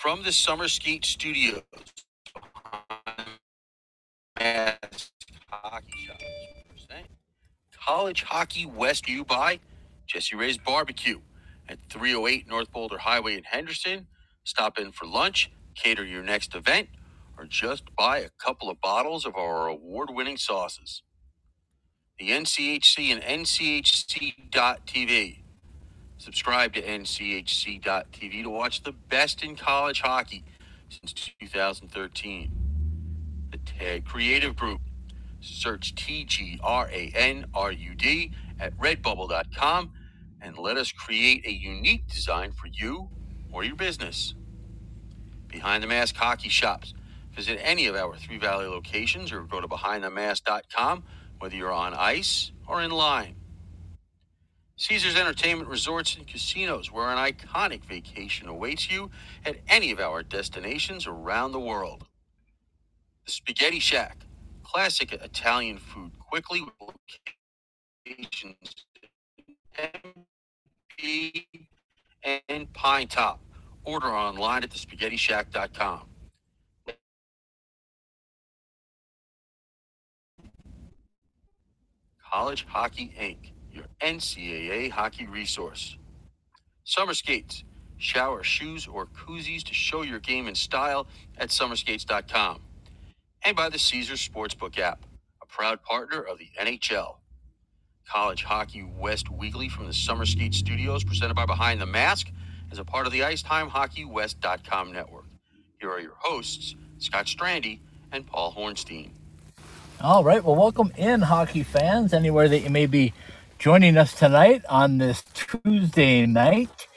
From the Summer Skate Studios, College Hockey West U by Jessie Rae's Barbecue at 308 North Boulder Highway in Henderson. Stop in for lunch, cater your next event, or just buy a couple of bottles of our award winning sauces. The NCHC and NCHC.TV. Subscribe to NCHC.TV to watch the best in college hockey since 2013. The TAG Creative Group. Search T G R A N R U D at redbubble.com and let us create a unique design for you or your business. Behind the Mask Hockey Shops. Visit any of our Three Valley locations or go to behindthemask.com whether you're on ice or in line. Caesars Entertainment Resorts and Casinos, where an iconic vacation awaits you at any of our destinations around the world. The Spaghetti Shack, classic Italian food, quickly locations and Pinetop. Order online at thespaghettishack.com. College Hockey Inc., your NCAA hockey resource. Summer Skates, shower, shoes, or koozies to show your game in style at summerskates.com. And by the Caesars Sportsbook app, a proud partner of the NHL. College Hockey West Weekly from the Summer Skate Studios, presented by Behind the Mask, as a part of the IceTimeHockeyWest.com network. Here are your hosts, Scott Strandy and Paul Hornstein. All right. Well, welcome in, hockey fans, anywhere that you may be joining us tonight on this Tuesday night.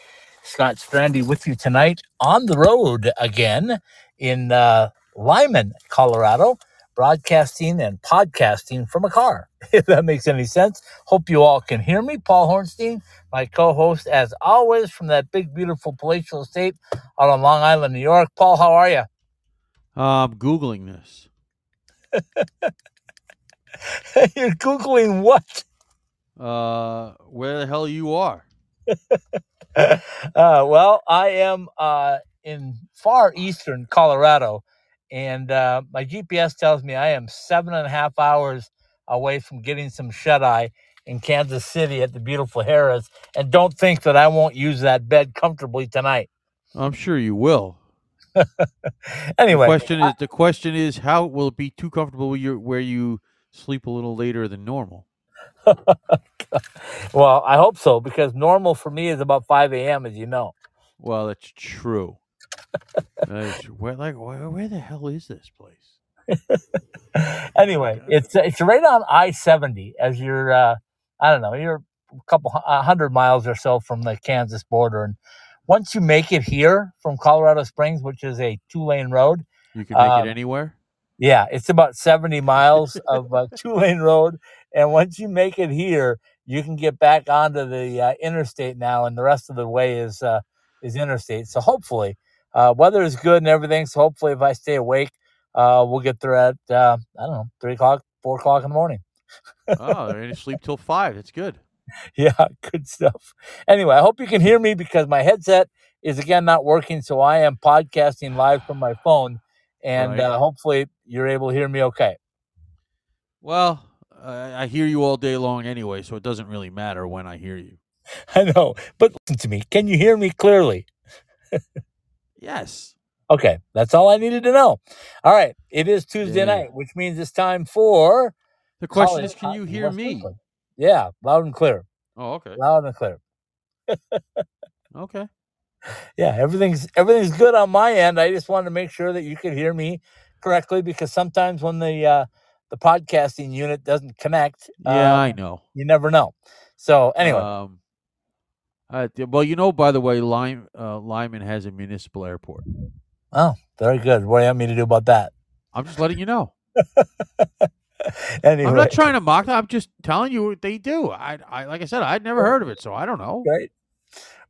Scott Strandy with you tonight on the road again in uh, Limon, Colorado, broadcasting and podcasting from a car, if that makes any sense. Hope you all can hear me. Paul Hornstein, my co host, as always, from that big, beautiful palatial estate out on Long Island, New York. Paul, how are you? I'm Googling this. You're Googling what? Uh, where the hell you are? uh, well, I am uh, in far eastern Colorado, and uh, my GPS tells me I am seven and a half hours away from getting some shut eye in Kansas City at the beautiful Harrah's. And don't think that I won't use that bed comfortably tonight. I'm sure you will. anyway, the question is the question is how will it be too comfortable where you where you sleep a little later than normal? well, I hope so because normal for me is about five a.m. As you know. Well, that's true. That's- where like where, where the hell is this place? anyway, it's it's right on I seventy as you're uh, I don't know you're a couple hu- a hundred miles or so from the Kansas border, and once you make it here from Colorado Springs, which is a two lane road, You can make Um, it anywhere. Yeah, it's about seventy miles of uh, two lane road, and once you make it here, you can get back onto the uh, interstate now, and the rest of the way is uh, is interstate. So hopefully, uh, weather is good and everything. So hopefully, if I stay awake, uh, we'll get there at uh, I don't know three o'clock, four o'clock in the morning. oh, they're going to sleep till five. That's good. Yeah, good stuff. Anyway, I hope you can hear me because my headset is again not working, so I am podcasting live from my phone, and Right. uh, hopefully you're able to hear me okay. Well, I I hear you all day long anyway, so it doesn't really matter when I hear you. I know, but listen to me. Can you hear me clearly? Yes. Okay, that's all I needed to know. All right, it is Tuesday Yeah. night, which means it's time for. The question is, can you hear me? Yeah, loud and clear. Oh, okay. Loud and clear. Okay. Yeah, everything's everything's good on my end. I just wanted to make sure that you could hear me correctly because sometimes when the uh, the podcasting unit doesn't connect, Yeah, uh, I know. you never know. So anyway, Um, uh, well, you know, by the way, Lyme, uh, Limon has a municipal airport. oh, very good. What do you want me to do about that? I'm just letting you know. Anyway, I'm not trying to mock them. I'm just telling you what they do. I, I, like I said, I'd never heard of it, so I don't know. great,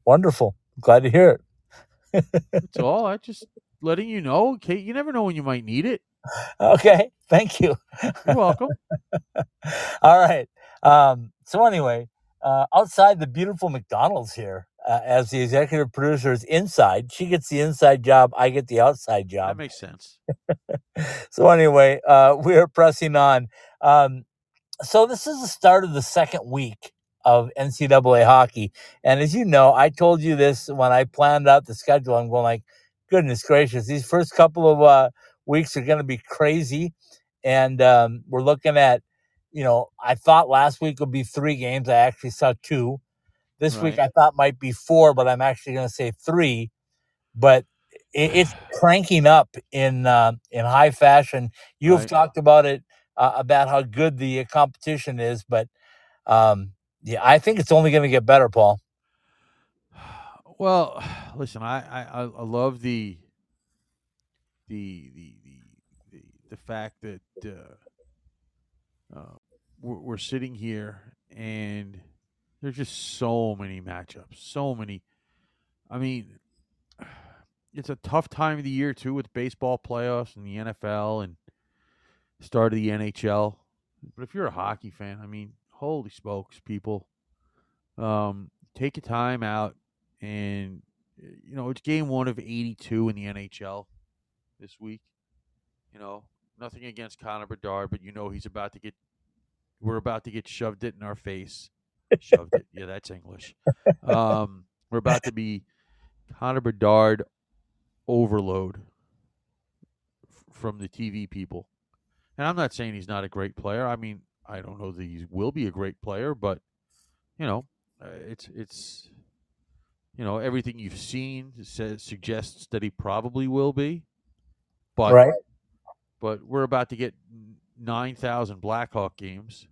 wonderful. Glad to hear it. That's all. I just letting you know. Kate, you never know when you might need it. Okay, thank you. You're welcome. All right. Um, so anyway, uh, outside the beautiful McDonald's here uh, as the executive producer is inside. She gets the inside job. I get the outside job. That makes sense. So anyway, uh, we are pressing on. Um, so this is the start of the second week of NCAA hockey, and as you know, I told you this when I planned out the schedule. I'm going like, goodness gracious, these first couple of uh, weeks are going to be crazy, and um, we're looking at, you know, I thought last week would be three games. I actually saw two. This week I thought might be four, but I'm actually going to say three. But it, it's cranking up in uh, in high fashion. You've Right. talked about it uh, about how good the uh, competition is, but um, yeah, I think it's only going to get better, Paul. Well, listen, I, I, I love the the the the the, the fact that uh, uh, we're, we're sitting here and there's just so many matchups, so many. I mean, it's a tough time of the year too with baseball playoffs and the NFL and start of the NHL. But if you're a hockey fan, I mean, holy smokes, people, um, take a time out and you know it's game one of 82 in the NHL this week. You know, nothing against Connor Bedard, but you know he's about to get. We're about to get shoved it in our face. Shoved it. Yeah, that's English. Um, we're about to be Connor Bedard overload from the TV people. And I'm not saying he's not a great player. I mean, I don't know that he will be a great player, but you know, uh, it's it's you know everything you've seen says suggests that he probably will be. But right? but we're about to get nine thousand Blackhawk games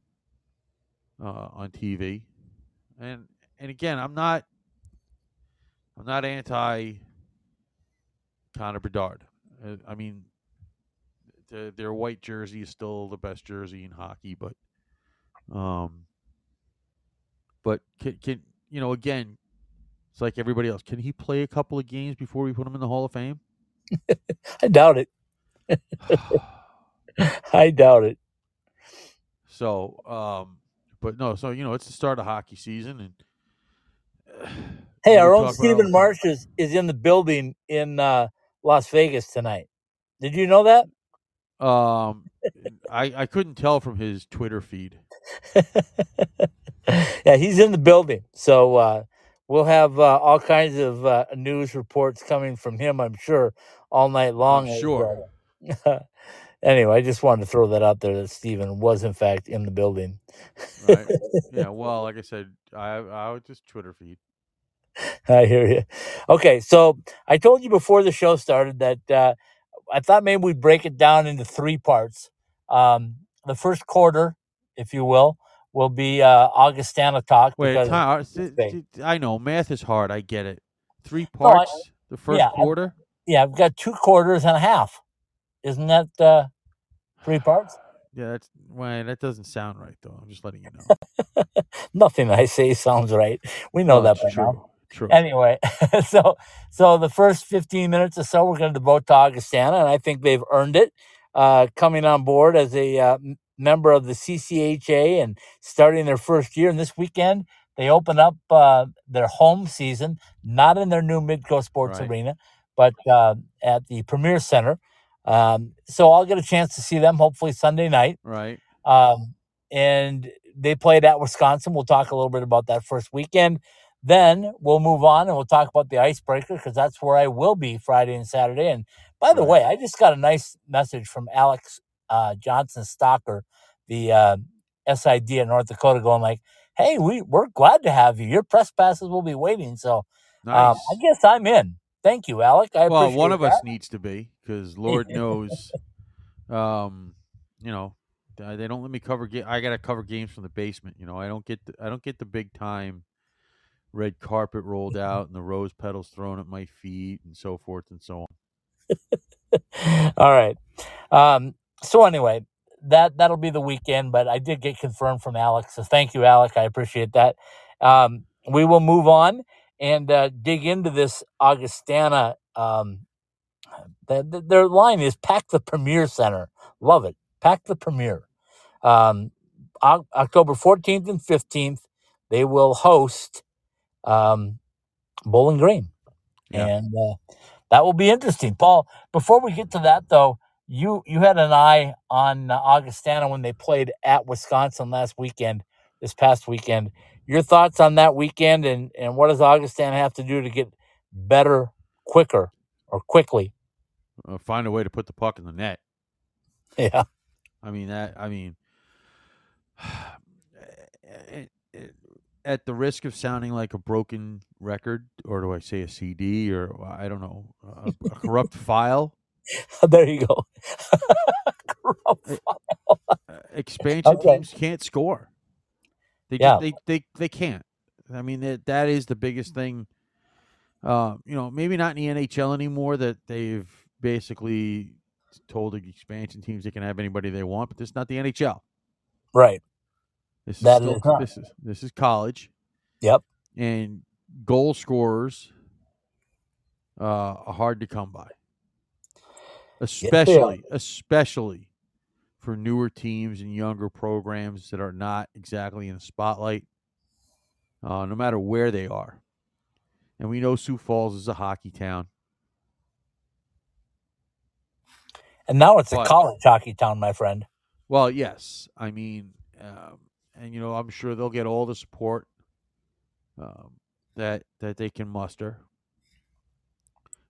uh, on TV, and and again, I'm not I'm not anti Connor Bedard. Uh, I mean, the, their white jersey is still the best jersey in hockey, but um, but can, can you know again? It's like everybody else. Can he play a couple of games before we put him in the Hall of Fame? I doubt it. I doubt it. So, um, but no, so you know, it's the start of hockey season, and uh, Hey, our own talk about all Stephen Marsh is, is in the building in uh, Las Vegas tonight. Did you know that? Um, I I couldn't tell from his Twitter feed. yeah, he's in the building. So uh, we'll have uh, all kinds of uh, news reports coming from him, I'm sure, all night long. as, sure. anyway, I just wanted to throw that out there that Stephen was, in fact, in the building. Right? yeah. Well, like I said, I I was just Twitter feed. I hear you. Okay, so I told you before the show started that uh, I thought maybe we'd break it down into three parts. Um, the first quarter, if you will, will be uh, Augustana talk. Wait, because time, it's s- big. s- I know math is hard. I get it. Three No, I- parts. the first yeah, I- quarter. yeah, I've got two quarters and a half. Isn't that uh, three parts? Yeah, that's well, that doesn't sound right though. I'm just letting you know. Nothing I say sounds right. We know Oh, that by now. True. Anyway, so so the first 15 minutes or so we're going to devote to Augustana, and I think they've earned it. Uh, coming on board as a uh, member of the CCHA and starting their first year, and this weekend they open up uh, their home season, not in their new Midco Sports Right. Arena, but uh, at the Premier Center. Um, so I'll get a chance to see them hopefully Sunday night. right. Um, and they played at Wisconsin. We'll talk a little bit about that first weekend. Then we'll move on and we'll talk about the icebreaker because that's where I will be Friday and Saturday. And by the Right. way, I just got a nice message from Alex uh, Johnson Stocker, the uh, SID in North Dakota, going like, "Hey, we we're glad to have you. Your press passes will be waiting." So Nice. um, I guess I'm in. Thank you, Alec. I well, one of that. us needs to be because Lord knows, um, you know, they don't let me cover. Ga- I got to cover games from the basement. You know, I don't get the, I don't get the big time red carpet rolled out and the rose petals thrown at my feet and so forth and so on. All right. Um, so anyway, that that'll be the weekend, but I did get confirmed from Alex. So thank you, Alec. I appreciate that. Um, we will move on and uh, dig into this Augustana. Um, the, the- their line is pack the Premier Center. Love it. Pack the Premier. Um, Oc- October 14th and 15th, they will host um, Bowling Green, Yeah. and uh, that will be interesting. Paul, before we get to that though, you you had an eye on uh, Augustana when they played at Wisconsin last weekend, this past weekend. Your thoughts on that weekend, and and what does Augustana have to do to get better, quicker, or quickly? Uh, find a way to put the puck in the net. Yeah, I mean that. I mean, it- it- at the risk of sounding like a broken record, or do I say a CD, or I don't know, a, a corrupt file? there you go. uh, Expansion Okay. teams can't score. They Yeah. just, they they they can't. I mean that that is the biggest thing. Uh, you know, maybe not in the NHL anymore that they've basically told the expansion teams they can have anybody they want, but this is not the NHL. right. This is That still, is this is this is college. Yep. and goal scorers uh, are hard to come by, especially especially for newer teams and younger programs that are not exactly in the spotlight, uh, no matter where they are. And we know Sioux Falls is a hockey town. And now it's a But- college hockey town, my friend. Well, yes, I mean, um, and you know, I'm sure they'll get all the support um, that that they can muster.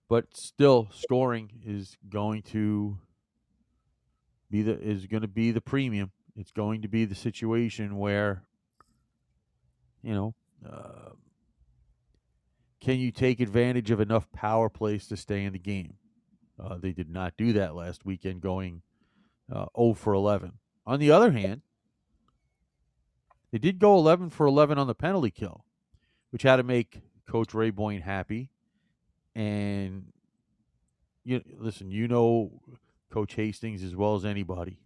But still, scoring is going to be the is going to be the premium. It's going to be the situation where, you know, uh, can you take advantage of enough power plays to stay in the game? Uh, they did not do that last weekend, going uh, 0 for 11. On the other hand, they did go 11 for 11 on the penalty kill, which had to make Coach Raboin happy. And you listen, you know Coach Hastings as well as anybody.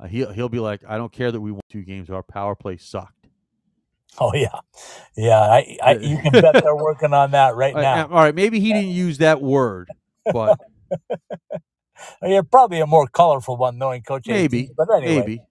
Uh, he'll he'll be like, I don't care that we won two games. Our power play sucked. Oh yeah, yeah. I, I you can bet they're working on that right Uh, now. all right, maybe he didn't use that word, but Yeah, probably a more colorful one, knowing Coach. Maybe, Hastings, but anyway, maybe.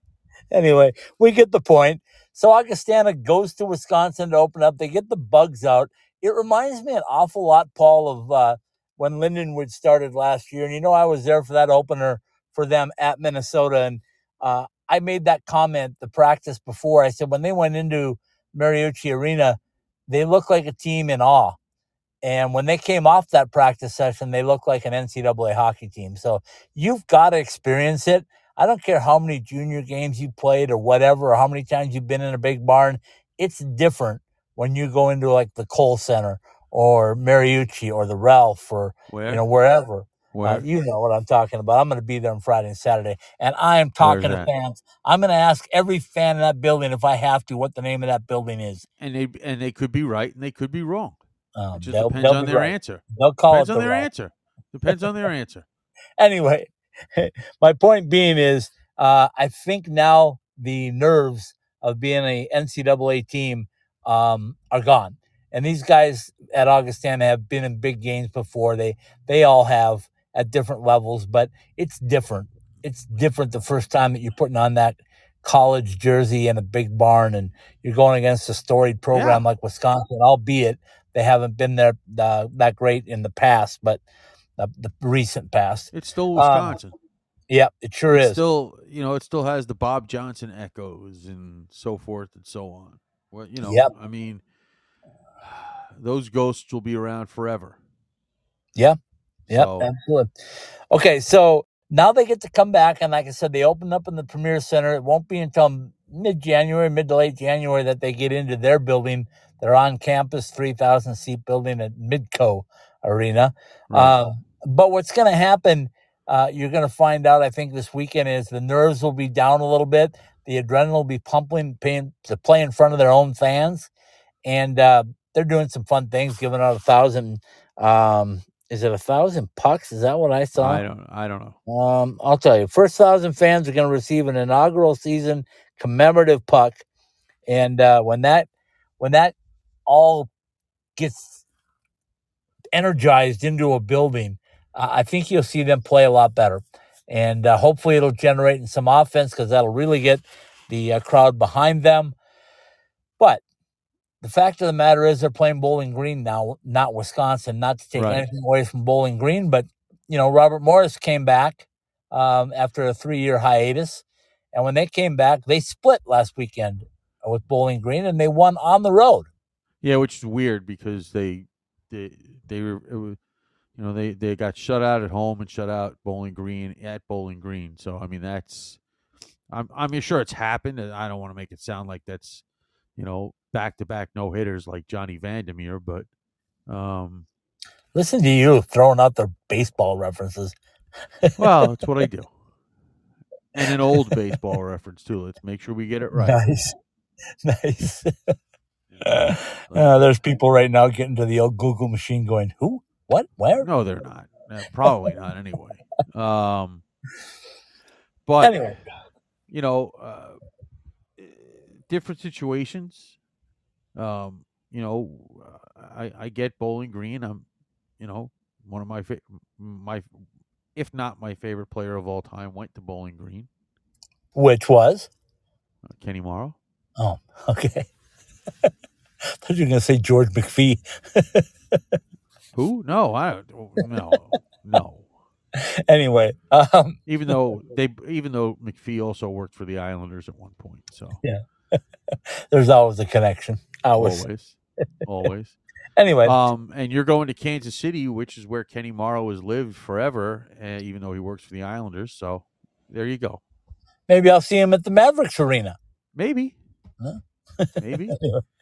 Anyway, we get the point. So Augustana goes to Wisconsin to open up. They get the bugs out. It reminds me an awful lot, Paul, of uh, when Lindenwood started last year. And you know, I was there for that opener for them at Minnesota, and uh, I made that comment the practice before. I said when they went into Mariucci Arena, they looked like a team in awe. And when they came off that practice session, they looked like an NCAA hockey team. So you've got to experience it. I don't care how many junior games you played or whatever, or how many times you've been in a big barn. It's different when you go into like the Kohl Center or Mariucci or the Ralph or Where? you know wherever. Where? Uh, you know what I'm talking about. I'm going to be there on Friday and Saturday, and I am talking to fans. I'm going to ask every fan in that building if I have to what the name of that building is. and they and they could be right and they could be wrong. Um, It just depends on their right. answer. They'll call Depends it on the their right. answer. Depends on their answer. anyway, my point being is, uh, I think now the nerves of being a NCAA team um, are gone, and these guys at Augustana have been in big games before. They they all have at different levels, but it's different. It's different the first time that you're putting on that college jersey in a big barn and you're going against a storied program like Wisconsin, albeit they haven't been there uh, that great in the past, but uh, the recent past. It's still Um, Wisconsin. Yep, it sure It's is. still, you know, it still has the Bob Johnson echoes and so forth and so on. Well, you know, Yep. I mean, those ghosts will be around forever. Yeah, So, absolutely. Okay, so now they get to come back, and like I said, they open up in the Premier Center. It won't be until mid January, mid to late January, that they get into their building, their on campus 3,000 seat building at Midco Arena. right. Um, but what's going to happen, uh, you're going to find out, I think, this weekend is the nerves will be down a little bit. The adrenaline will be pumping, paying to play in front of their own fans. And uh, they're doing some fun things, giving out a thousand. Um, is it a thousand pucks? Is that what I saw? I don't, I don't know. Um, I'll tell you, first thousand fans are going to receive an inaugural season commemorative puck, and uh, when that when that all gets energized into a building, I think you'll see them play a lot better, and uh, hopefully it'll generate some offense because that'll really get the uh, crowd behind them. But the fact of the matter is they're playing Bowling Green now, not Wisconsin. Not to take Right. anything away from Bowling Green, but you know Robert Morris came back um, after a three-year hiatus, and when they came back, they split last weekend with Bowling Green, and they won on the road. Yeah, which is weird because they they they were it was, you know they they got shut out at home and shut out Bowling Green at Bowling Green. So I mean that's I'm I'm sure it's happened. and I don't want to make it sound like that's you know back to back no hitters like Johnny Vander Meer, but um Listen to you throwing out their baseball references. well that's what I do. And an old baseball reference too. Let's make sure we get it right. Nice, nice. Uh, there's people right now getting to the old Google machine, going, "Who? What? Where?" No, they're not. Probably not anyway. Um, but Anyway, you know, uh, different situations. Um, you know, I I get Bowling Green. I'm, you know, one of my fa- my, if not my favorite player of all time, went to Bowling Green. which was Uh, Kenny Morrow. oh, okay. I thought you were going to say George McPhee. Who? No, I don't. No, no. anyway, um, Even though they, even though McPhee also worked for the Islanders at one point, so yeah, there's always a connection. Always. always, always. Anyway, Um, and you're going to Kansas City, which is where Kenny Morrow has lived forever, uh, even though he works for the Islanders. So there you go. maybe I'll see him at the Mavericks arena. Maybe, Huh? maybe.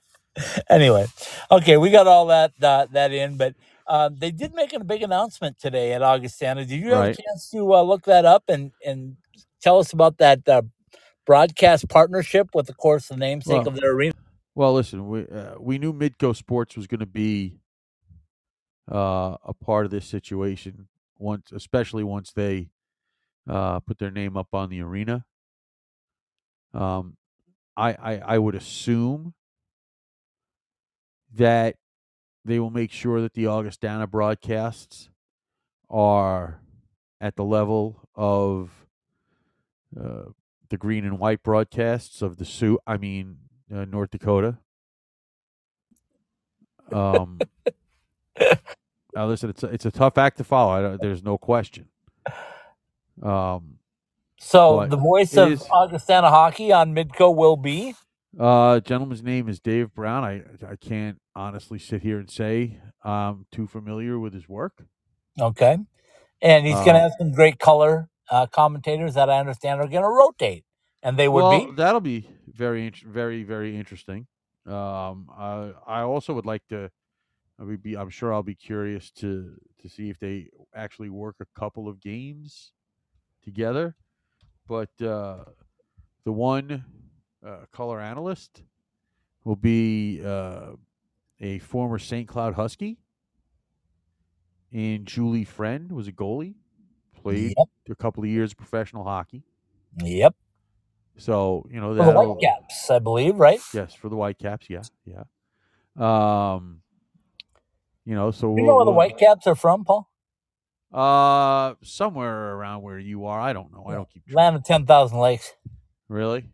anyway, okay, we got all that uh, that in, but um, they did make a big announcement today at Augustana. Did you have Right. a chance to uh, look that up and and tell us about that uh, broadcast partnership with, of course, the namesake Well, of their arena? Well, listen, we uh, we knew Midco Sports was going to be uh, a part of this situation once, especially once they uh, put their name up on the arena. Um, I, I I would assume that they will make sure that the Augustana broadcasts are at the level of uh, the green and white broadcasts of the Sioux. I mean, uh, North Dakota. Um, now listen, it's a, it's a tough act to follow. I don't, there's no question. Um, So the voice of is- Augustana hockey on Midco will be uh, gentleman's name is Dave Brown. I I can't honestly sit here and say I'm too familiar with his work. okay, and he's going to Uh, have some great color uh, commentators that I understand are going to rotate, and they would well, be that'll be very, very, very interesting. Um, I I also would like to. I would be. I'm sure I'll be curious to to see if they actually work a couple of games together. But uh, the one uh, color analyst will be uh, a former St. Cloud Husky, and Julie Friend was a goalie, played yep, a couple of years of professional hockey. yep. So you know For the Whitecaps, I believe, right? Yes, for the Whitecaps. Yeah, yeah. Um, you know, so You know where the we'll- Whitecaps are from, Paul? Uh, somewhere around where you are. I don't know. I don't keep track. Land of ten thousand lakes. Really?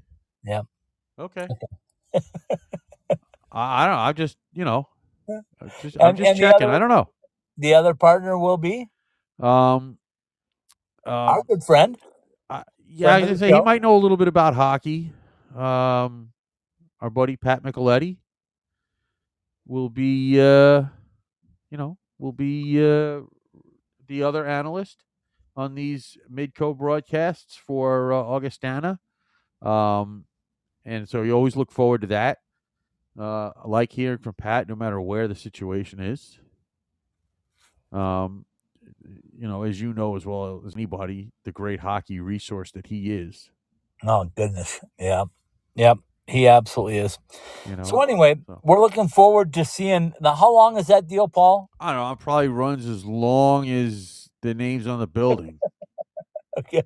Yeah. Okay. I, I don't. know. I'm just you know, I'm just, I'm And- just and checking. other- I don't know. The other partner will be Um, our um, good friend. I, yeah, I friend was of gonna the say he might know a little bit about hockey. Um, our buddy Pat Micheletti will be, uh, you know, will be uh, the other analyst on these Midco broadcasts for uh, Augustana. Um, and so you always look forward to that. Uh, I like hearing from Pat, no matter where the situation is. Um, you know, as you know as well as anybody, the great hockey resource that he is. Oh goodness, yeah, yep. He absolutely is. You know, So anyway, so. we're looking forward to seeing. Now, how long is that deal, Paul? I don't know. It probably runs as long as the names on the building. Okay.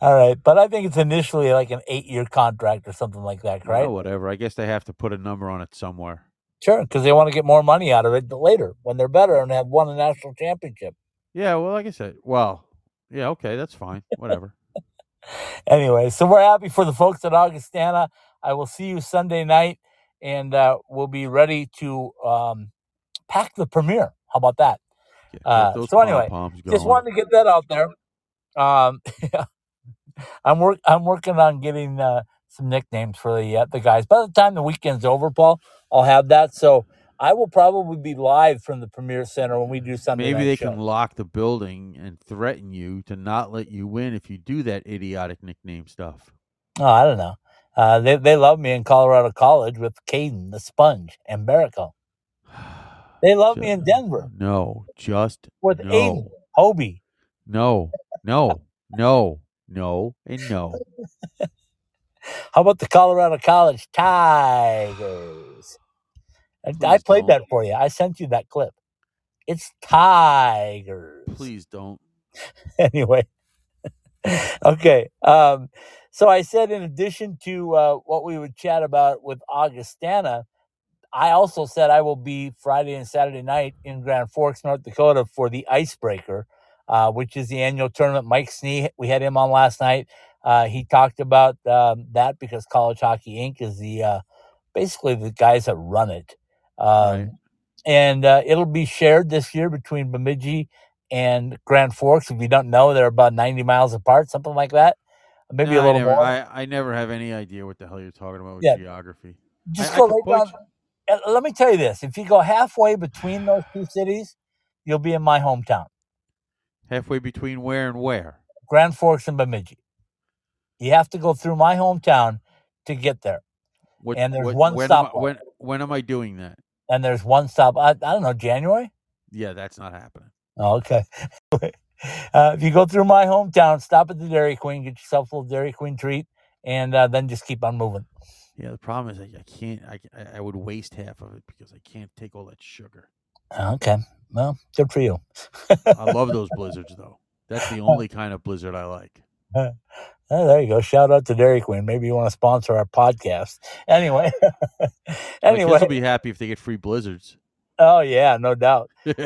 All right, but I think it's initially like an eight-year contract or something like that, Well, right? whatever. I guess they have to put a number on it somewhere. Sure, because they want to get more money out of it later when they're better and have won a national championship. Yeah. Well, like I said, well, yeah. Okay, that's fine. Whatever. Anyway, so we're happy for the folks at Augustana. I will see you Sunday night, and uh, we'll be ready to um, pack the premiere. How about that? Get, Uh, so anyway, Just wanted to get that out there. Um, I'm work I'm working on getting uh, some nicknames for the uh, the guys. By the time the weekend's over, Paul, I'll have that. So I will probably be live from the Premier Center when we do something. Maybe they show. can lock the building and threaten you to not let you win if you do that idiotic nickname stuff. Oh, I don't know. Uh, they they love me in Colorado College with Caden, the Sponge, and Barico. They love me in Denver No, just with no. Aiden, Hobie. No, no, no, no, and no. How about the Colorado College Tigers? I, I played don't. that for you. I sent you that clip. It's Tigers. Please don't. anyway. okay. Um, so I said, in addition to uh, what we would chat about with Augustana, I also said I will be Friday and Saturday night in Grand Forks, North Dakota for the Icebreaker, uh, which is the annual tournament. Mike Snee, we had him on last night. Uh, he talked about um, that because College Hockey Inc. is the uh, basically the guys that run it. Um, Right. And uh, it'll be shared this year between Bemidji and Grand Forks. If you don't know, they're about 90 miles apart, something like that. Maybe No, a little I never, more. I, I never have any idea what the hell you're talking about with Yeah. geography. Just I- go right down. uh, Let me tell you this: if you go halfway between those two cities, you'll be in my hometown, Halfway between where and where? Grand Forks and Bemidji. You have to go through my hometown to get there, What, And there's what- one when am I- when when am I doing that? and there's one stop. I, I don't know, January. Yeah, that's not happening. Oh, okay. uh, if you go through my hometown, stop at the Dairy Queen, get yourself a little Dairy Queen treat, and uh, then just keep on moving. Yeah, the problem is I, I can't. I- I would waste half of it because I can't take all that sugar. Okay. Well, good for you. I love those blizzards though. That's the only kind of blizzard I like. Oh, there you go. Shout out to Dairy Queen. Maybe you want to sponsor our podcast. Anyway. Anyway. will be happy if they get free blizzards. Oh yeah, no doubt.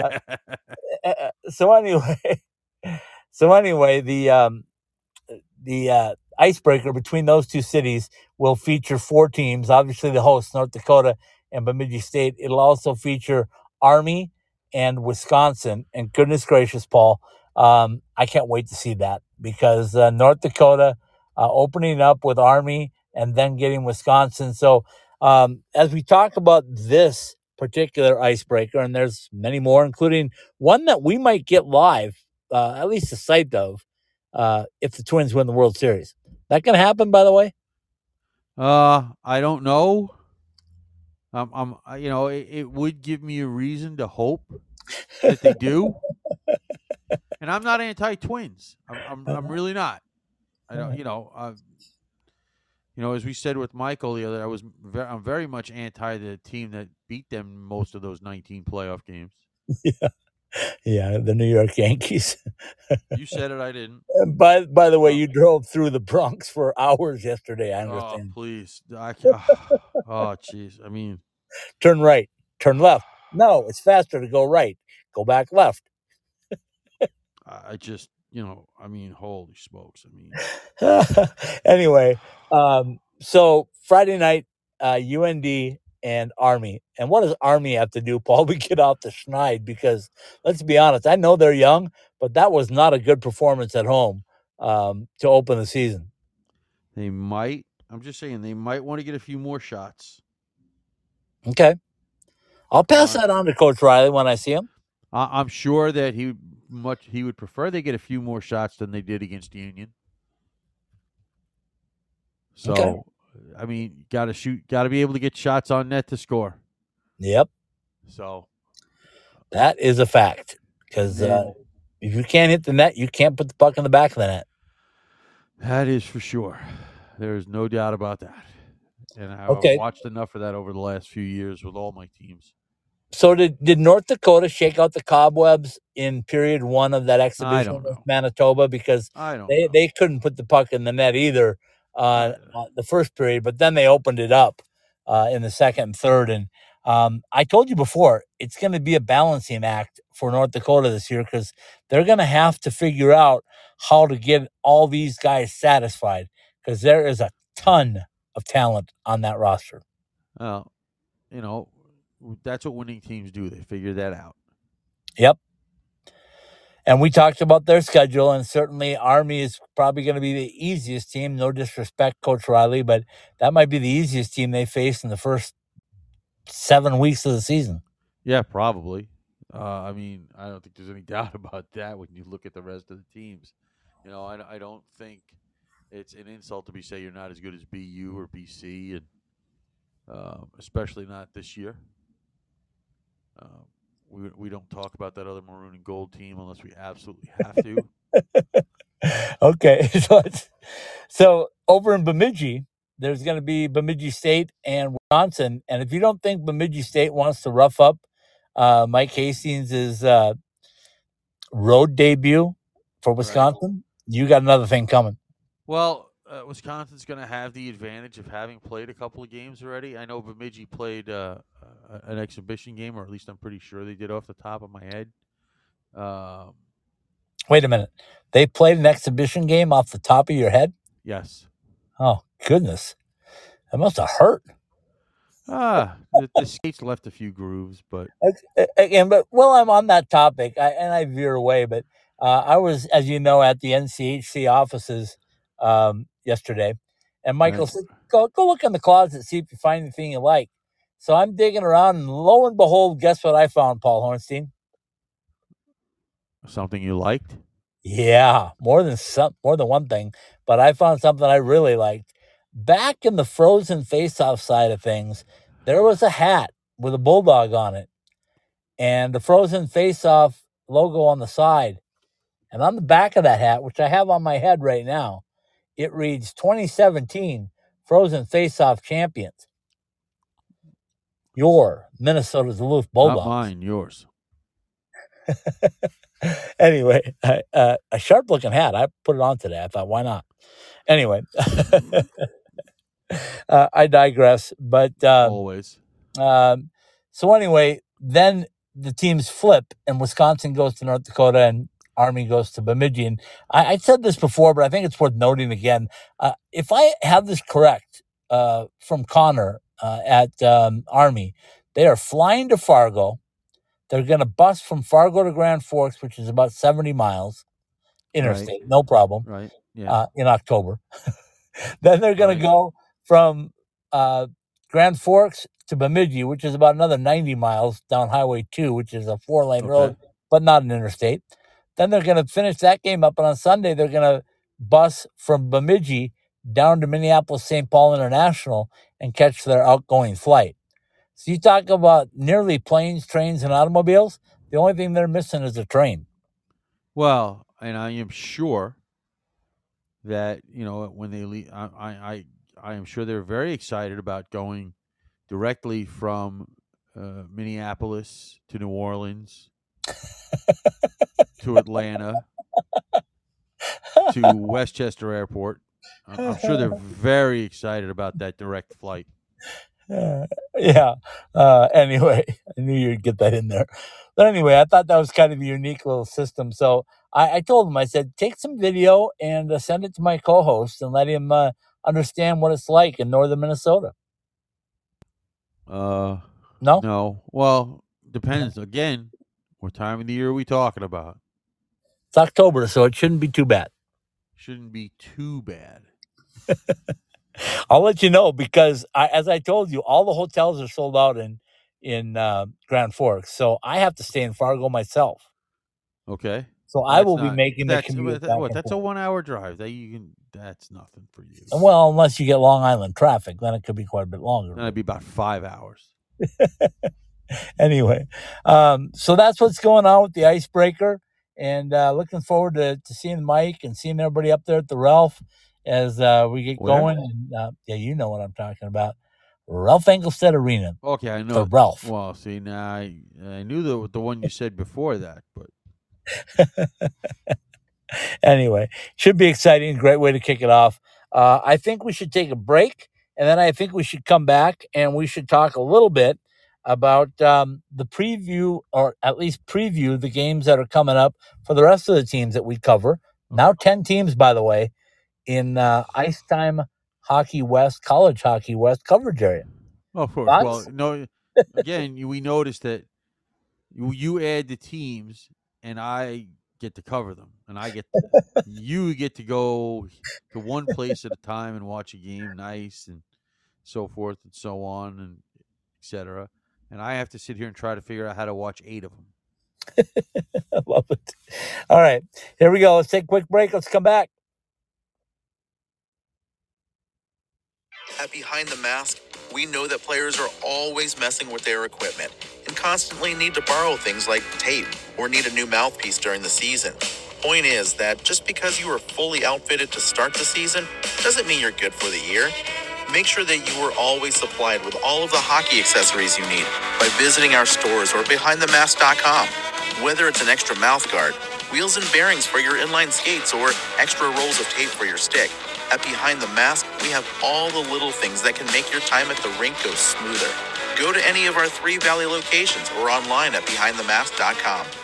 Uh, uh, so anyway, so anyway, the um, the uh, icebreaker between those two cities will feature four teams. Obviously, the hosts, North Dakota and Bemidji State. It'll also feature Army and Wisconsin. And goodness gracious, Paul, um, I can't wait to see that because uh, North Dakota uh, opening up with Army and then getting Wisconsin. So um, as we talk about this particular icebreaker, and there's many more, including one that we might get live, uh, at least a sight of, uh, if the Twins win the World Series. That can happen, by the way. uh, I don't know. Um, I'm, you know, it, it would give me a reason to hope that they do. and I'm not anti-twins. I'm, I'm, I'm really not. I don't, you know, uh, you know, as we said with Michael the other, I was, very, I'm very much anti the team that beat them most of those 19 playoff games. Yeah, yeah, the New York Yankees. You said it, I didn't. And by by the way, you drove through the Bronx for hours yesterday. I Oh, understand. please. I can't, oh, jeez. I mean, Turn right, turn left. No, it's faster to go right. Go back left. I just, you know, I mean, holy smokes. I mean, anyway, um, so Friday night, uh, UND and Army. And what does Army have to do, Paul? We get off the schneid because let's be honest, I know they're young, but that was not a good performance at home um, to open the season. they might, I'm just saying, they might want to get a few more shots. Okay. I'll pass Uh, that on to Coach Riley when I see him. I, I'm sure that he would much he would prefer they get a few more shots than they did against Union. So, Okay. I mean, got to shoot, got to be able to get shots on net to score. Yep. So, That is a fact. Because uh, if you can't hit the net, you can't put the puck in the back of the net. that is for sure. There is no doubt about that. And I've Okay. watched enough of that over the last few years with all my teams. So did, did North Dakota shake out the cobwebs in period one of that exhibition with. Manitoba? Because they, know. they couldn't put the puck in the net either uh, uh, the first period, but then they opened it up uh, in the second and third. And um, I told you before, it's going to be a balancing act for North Dakota this year because they're going to have to figure out how to get all these guys satisfied because there is a ton of talent on that roster. Well, you know, that's what winning teams do. They figure that out. Yep. And we talked about their schedule, and certainly Army is probably going to be the easiest team. No disrespect, Coach Riley, but that might be the easiest team they face in the first seven weeks of the season. Yeah, probably. Uh, I mean, I don't think there's any doubt about that when you look at the rest of the teams. You know, I, I don't think it's an insult to be say you're not as good as BU or BC, and uh, especially not this year. Uh, we, we don't talk about that other maroon and gold team unless we absolutely have to. okay, so so over in Bemidji, there's going to be Bemidji State and Wisconsin, and if you don't think Bemidji State wants to rough up uh, Mike Hastings' uh, road debut for Wisconsin, right. you got another thing coming. Well, uh, Wisconsin's going to have the advantage of having played a couple of games already. I know Bemidji played uh, an exhibition game, or at least I'm pretty sure they did off the top of my head. Um, Wait a minute. They played an exhibition game off the top of your head? Yes. Oh, goodness. That must have hurt. Ah, the, the skates left a few grooves, but again, but while I'm on that topic, I, and I veer away, but uh, I was, as you know, at the NCHC offices um, yesterday. And Michael right. said, go, go look in the closet, see if you find anything you like. So I'm digging around, and lo and behold, guess what I found, Paul Hornstein? Something you liked? Yeah, more than some, more than one thing. But I found something I really liked. Back in the frozen face-off side of things, there was a hat with a bulldog on it, and the frozen face-off logo on the side. And on the back of that hat, which I have on my head right now, it reads 2017 Frozen Face-Off Champions. Your Minnesota Duluth Bulldogs. Not mine, yours. anyway, uh, a sharp looking hat. I put it on today. I thought, why not? Anyway, uh, I digress. But um, always. Um, so anyway, then the teams flip, and Wisconsin goes to North Dakota, and Army goes to Bemidji. And I, I said this before, but I think it's worth noting again. Uh, if I have this correct uh, from Connor uh, at um, Army, they are flying to Fargo. They're going to bus from Fargo to Grand Forks, which is about 70 miles interstate, right. no problem. Right. Yeah. Uh, in October. then they're going right. to go from uh, Grand Forks to Bemidji, which is about another 90 miles down Highway 2, which is a four lane okay. road, but not an interstate. Then they're going to finish that game up. And on Sunday, they're going to bus from Bemidji down to Minneapolis St. Paul International and catch their outgoing flight. So you talk about nearly planes, trains, and automobiles. The only thing they're missing is a train. Well, and I am sure that you know when they leave, I I I am sure they're very excited about going directly from uh, Minneapolis to New Orleans to Atlanta to Westchester Airport. I'm, sure they're very excited about that direct flight. Uh, yeah. Uh, anyway, I knew you'd get that in there. But anyway, I thought that was kind of a unique little system. So I, I told him, I said, take some video and uh, send it to my co host and let him uh, understand what it's like in northern Minnesota. Uh, no? No. Well, depends. Again, what time of the year are we talking about? It's October, so it shouldn't be too bad. Shouldn't be too bad. I'll let you know because, I, as I told you, all the hotels are sold out in in uh, Grand Forks, so I have to stay in Fargo myself. Okay. So I will not, be making the commute. That, what, that's a one-hour drive. That you can. That's nothing for you. Well, unless you get Long Island traffic, then it could be quite a bit longer. Then it'd be about five hours. anyway, um, so that's what's going on with the icebreaker and uh, looking forward to, to seeing Mike and seeing everybody up there at the Ralph as uh, we get Where? going. And, uh, yeah, you know what I'm talking about. Ralph Engelstad Arena. Okay, I know. The Ralph. Well, see, now I, I knew the the one you said before that, but anyway, should be exciting. Great way to kick it off. Uh, I think we should take a break, and then I think we should come back and we should talk a little bit about um, the preview, or at least preview the games that are coming up for the rest of the teams that we cover. Now, 10 teams, by the way, in uh, Ice Time Hockey West, College Hockey West coverage area. Oh, of course. Thoughts? Well, no, again, we noticed that you, you add the teams, and I get to cover them, and I get you get to go to one place at a time and watch a game, nice and so forth and so on and etc. And I have to sit here and try to figure out how to watch eight of them. I love it. All right, here we go. Let's take a quick break. Let's come back. At Behind the Mask, we know that players are always messing with their equipment and constantly need to borrow things like tape or need a new mouthpiece during the season. Point is that just because you are fully outfitted to start the season doesn't mean you're good for the year. Make sure that you are always supplied with all of the hockey accessories you need by visiting our stores or behindthemask.com. Whether it's an extra mouth guard, wheels and bearings for your inline skates, or extra rolls of tape for your stick, at Behind the Mask, we have all the little things that can make your time at the rink go smoother. Go to any of our three Valley locations or online at behindthemask.com.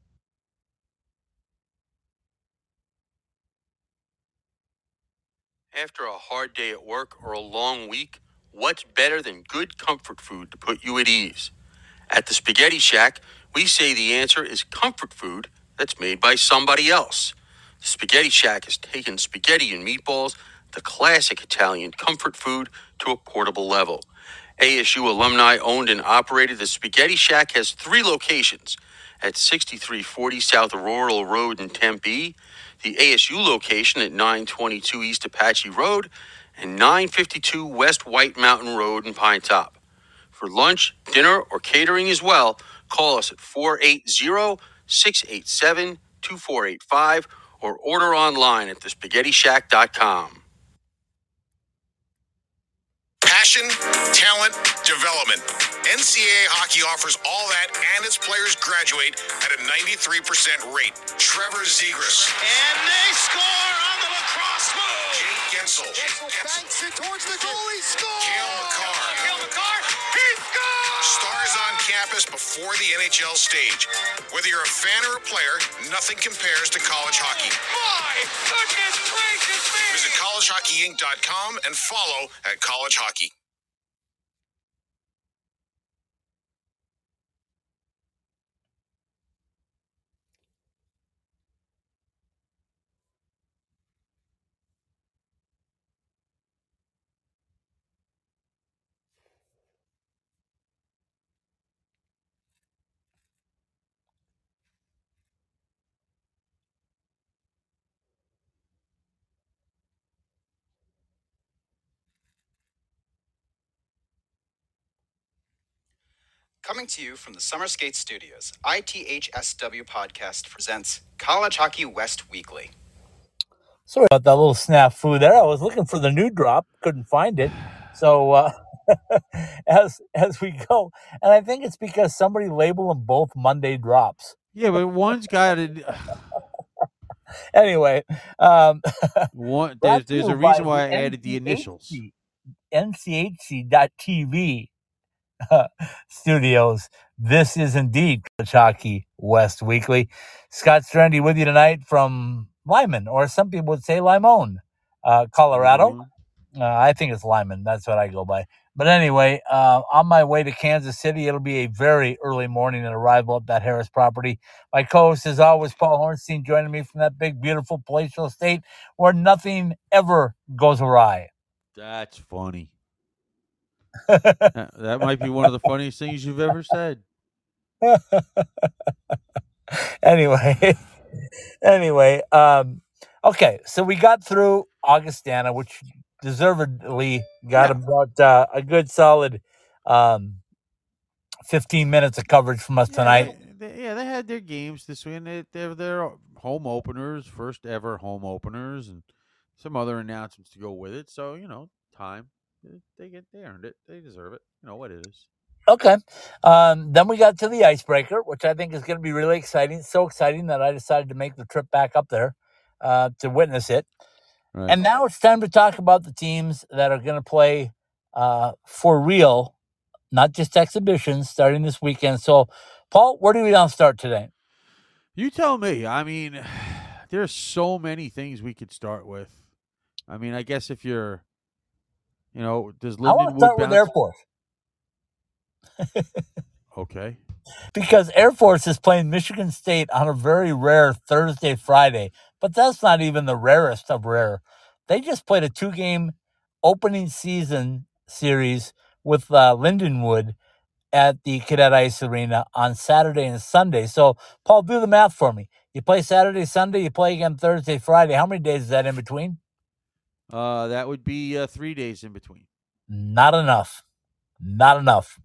After a hard day at work or a long week, what's better than good comfort food to put you at ease? At the Spaghetti Shack, we say the answer is comfort food that's made by somebody else. The Spaghetti Shack has taken spaghetti and meatballs, the classic Italian comfort food, to a portable level. ASU alumni owned and operated, the Spaghetti Shack has three locations at 6340 South Rural Road in Tempe, the ASU location at 922 East Apache Road, and 952 West White Mountain Road in Pinetop. For lunch, dinner, or catering as well, call us at 480 687 2485 or order online at thespaghettishack.com. Passion, talent, development. NCAA hockey offers all that, and its players graduate at a 93% rate. Trevor Zegras. And they score on the lacrosse move. Jake Guentzel. banks it towards the goalie. Score! Cale Makar. Stars on campus before the NHL stage. Whether you're a fan or a player, nothing compares to college hockey. My goodness gracious me! Visit collegehockeyinc.com and follow at college hockey. Coming to you from the Summer Skate Studios, ITHSW Podcast presents College Hockey West Weekly. Sorry about that little snafu there. I was looking for the new drop, couldn't find it. So uh, as as we go, and I think it's because somebody labeled them both Monday drops. Yeah, but one's got it. Anyway, um, One there's there's a reason why I added the initials. NCHC NCHC.TV studios. This is indeed College Hockey West Weekly. Scott Strandy with you tonight from Lyman, or some people would say Limon, uh, Colorado. Uh, I think it's Lyman. That's what I go by. But anyway, uh, on my way to Kansas City, it'll be a very early morning and arrival at that Harrah's property. My co-host is always Paul Hornstein, joining me from that big, beautiful palatial estate where nothing ever goes awry. That's funny. that might be one of the funniest things you've ever said. anyway, anyway, um, okay, so we got through Augustana, which deservedly got Yeah. about uh, a good solid um, 15 minutes of coverage from us Yeah, tonight. They, yeah, they had their games this week, they, they're their home openers, first ever home openers, and some other announcements to go with it. So you know, time they get they earned it. They deserve it. You know what it is. Okay. Um, then we got to the icebreaker, which I think is going to be really exciting. So exciting that I decided to make the trip back up there uh, to witness it. Right. And now it's time to talk about the teams that are going to play uh, for real, not just exhibitions, starting this weekend. So, Paul, where do we now start today? You tell me. I mean, there's so many things we could start with. I mean, I guess if you're, you know, does I want to Lindenwood start with Air? Force Okay. because Air Force is playing Michigan State on a very rare Thursday, Friday, but that's not even the rarest of rare. They just played a two game opening season series with uh, Lindenwood at the Cadet Ice Arena on Saturday and Sunday. So, Paul, do the math for me. You play Saturday, Sunday, you play again Thursday, Friday. How many days is that in between? Uh, that would be uh, three days in between. Not enough. Not enough.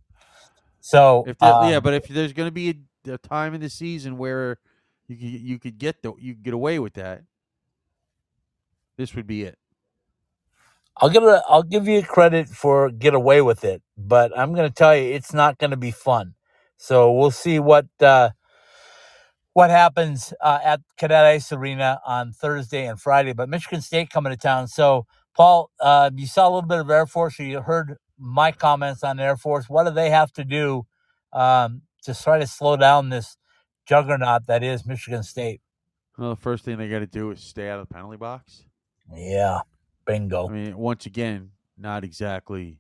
So, If there, yeah, um, but if there's going to be a, a time in the season where you could, you could get the you could get away with that, this would be it. I'll give it. I'll give you credit for get away with it, but I'm going to tell you it's not going to be fun. So we'll see what uh, what happens uh, at Cadet Ice Arena on Thursday and Friday. But Michigan State coming to town. So Paul, uh, you saw a little bit of Air Force. Or you heard my comments on Air Force. What do they have to do um, to try to slow down this juggernaut that is Michigan State? Well, the first thing they got to do is stay out of the penalty box. Yeah, bingo. I mean, once again, not exactly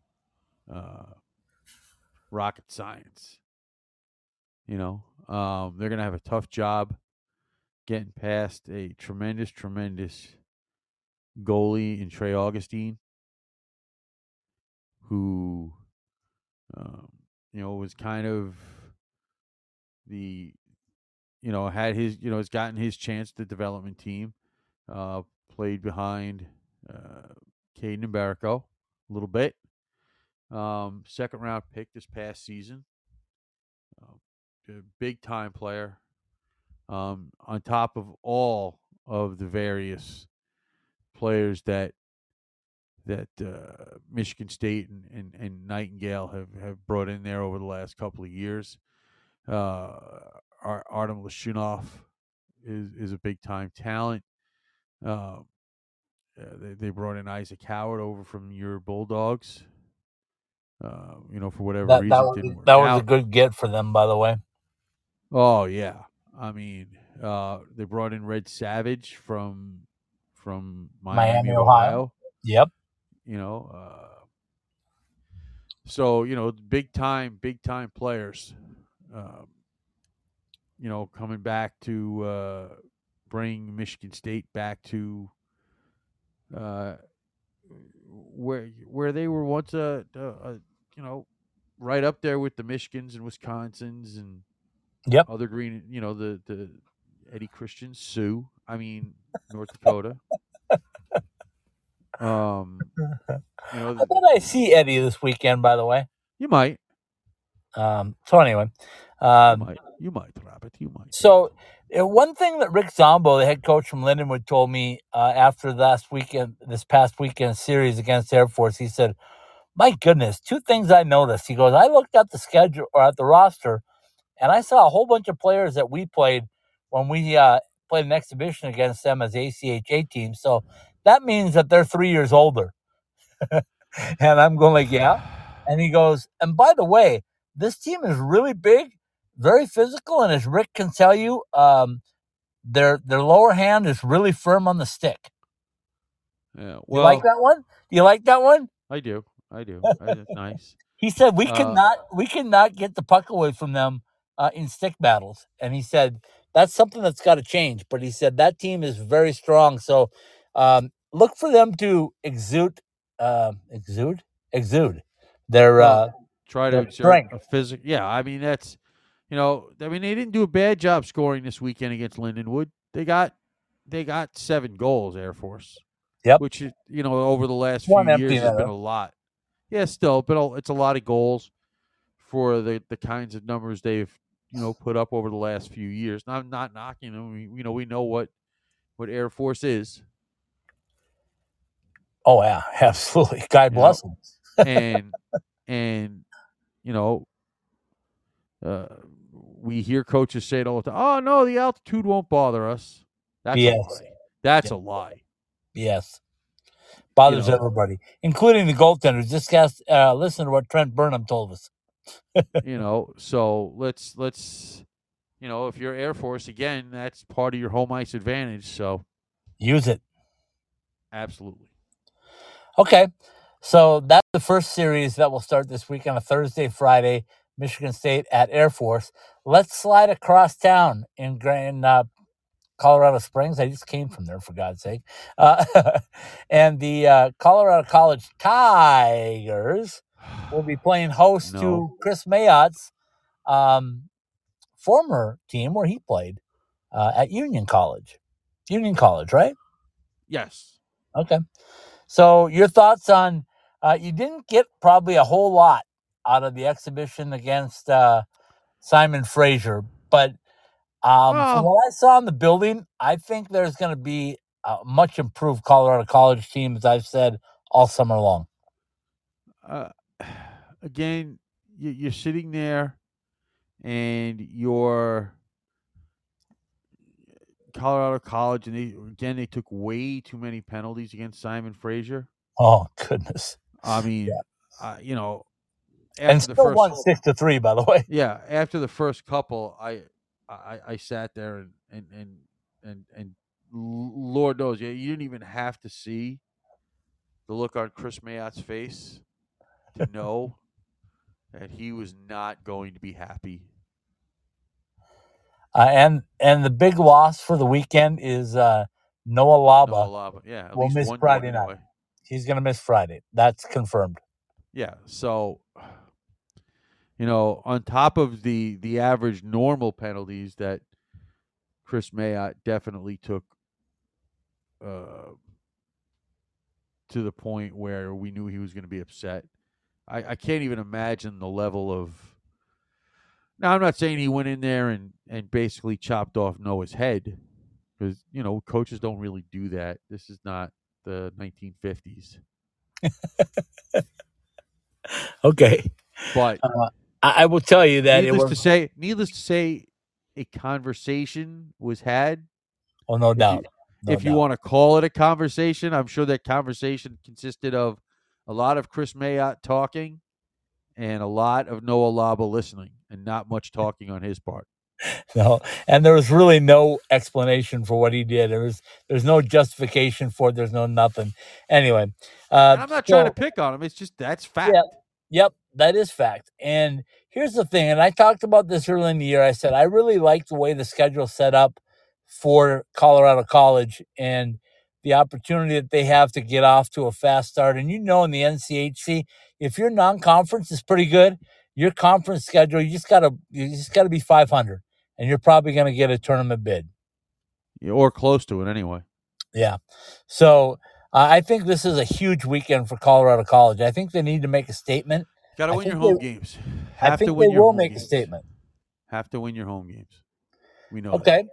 uh, rocket science. You know, um, they're going to have a tough job getting past a tremendous, tremendous goalie in Trey Augustine, who, um, you know, was kind of the, you know, had his, you know, has gotten his chance to development team, uh, played behind uh, Caden and Barrico a little bit. Um, second round pick this past season. A big time player. Um, on top of all of the various players that that uh, Michigan State and, and, and Nightingale have, have brought in there over the last couple of years. Uh, Ar- Artyom Levshunov is is a big time talent. Um, uh, they, they brought in Isaac Howard over from your Bulldogs. Uh, you know, for whatever That reason, that was that was a good get for them, by the way. Oh yeah, I mean, uh, they brought in Red Savage from from Miami, Miami, Ohio. Ohio. Yep. You know, uh, so you know, big time, big time players. Um, you know, coming back to uh, bring Michigan State back to uh, where where they were once a, a, a you know right up there with the Michigans and Wisconsins and Yep. other green you know the the Eddie Christian Sioux I mean North Dakota um you know I bet I see Eddie this weekend, by the way. you might Um, so anyway, you um, might you might Robert you might so uh, one thing that Rick Zombo, the head coach from Lindenwood, told me uh, after last weekend, this past weekend series against Air Force, he said, "My goodness, two things I noticed." He goes, "I looked at the schedule or at the roster, and I saw a whole bunch of players that we played when we uh, played an exhibition against them as ACHA teams. So that means that they're three years older." and I'm going like, "Yeah." And he goes, and by the way, this team is really big, very physical, and as Rick can tell you, um, their their lower hand is really firm on the stick. yeah You well like that one? You like that one? I do I do I, nice He said we Uh, cannot we cannot get the puck away from them uh, in stick battles, and he said that's something that's got to change. But he said that team is very strong, so um, look for them to exude, um exude, exude their uh, try to exert strength. a physical. Yeah, I mean that's you know I mean they didn't do a bad job scoring this weekend against Lindenwood. They got they got seven goals Air Force. Yep. Which is you know over the last One few years has been a lot. Yeah, still, but it's a lot of goals for the the kinds of numbers they've you know put up over the last few years. And I'm not knocking them. We, you know we know what what Air Force is. Oh yeah, absolutely. God You bless them. and and you know, uh, we hear coaches say it all the time. Oh no, the altitude won't bother us. That's a lie. That's Yeah. a lie. Yes. Bothers know. everybody, including the goaltenders. Just guess, uh, listen to what Trent Burnham told us. You know, so let's let's you know, if you're Air Force again, that's part of your home ice advantage. So Use it. absolutely. Okay. So that's the first series that will start this week on a Thursday, Friday, Michigan State at Air Force. Let's slide across town in, Grand uh, Colorado Springs. I just came from there, for God's sake. Uh, and the uh, Colorado College Tigers will be playing host No. to Kris Mayotte's um, former team where he played uh, at Union College. Union College, right? Yes. Okay. So your thoughts on uh, you didn't get probably a whole lot out of the exhibition against uh, Simon Fraser, but um, from what I saw in the building, I think there's going to be a much improved Colorado College team, as I've said all summer long. uh, again, you, you're sitting there, and you're Colorado College, and they again they took way too many penalties against Simon Fraser. Oh goodness! I mean, uh, you know, after and the still first, won six to three, by the way. yeah, after the first couple, I, I, I sat there and and and and and Lord knows, yeah, you didn't even have to see the look on Kris Mayotte's face to know that he was not going to be happy. Uh, and and the big loss for the weekend is uh, Noah Laba. Noah Laba, yeah, at will least miss one Friday night. anyway. He's going to miss Friday. That's confirmed. Yeah, so you know, on top of the the average normal penalties that Kris Mayotte definitely took uh, to the point where we knew he was going to be upset. I, I can't even imagine the level of. Now, I'm not saying he went in there and, and basically chopped off Noah's head because, you know, coaches don't really do that. This is not the 1950s. Okay. But uh, I, I will tell you that it needless was. to say, needless to say, a conversation was had. oh, no you- doubt. No if you doubt. want to call it a conversation, I'm sure that conversation consisted of a lot of Kris Mayotte talking and a lot of Noah Laba listening and not much talking on his part. No, and there was really no explanation for what he did. There was there's no justification for it. There's no nothing. Anyway, uh, I'm not trying to pick on him. It's just that's fact. Yeah. Yep, that is fact. And here's the thing, and I talked about this early in the year. I said I really like the way the schedule set up for Colorado College and the opportunity that they have to get off to a fast start. And you know, in the NCHC, if your non-conference is pretty good, your conference schedule you just gotta you just gotta be 500, and you're probably gonna get a tournament bid. Or close to it anyway. Yeah. So uh, I think this is a huge weekend for Colorado College. I think they need to make a statement. Got to win your home they- games. I think to win they will make a statement. Have to win your home games. We know. that. Okay.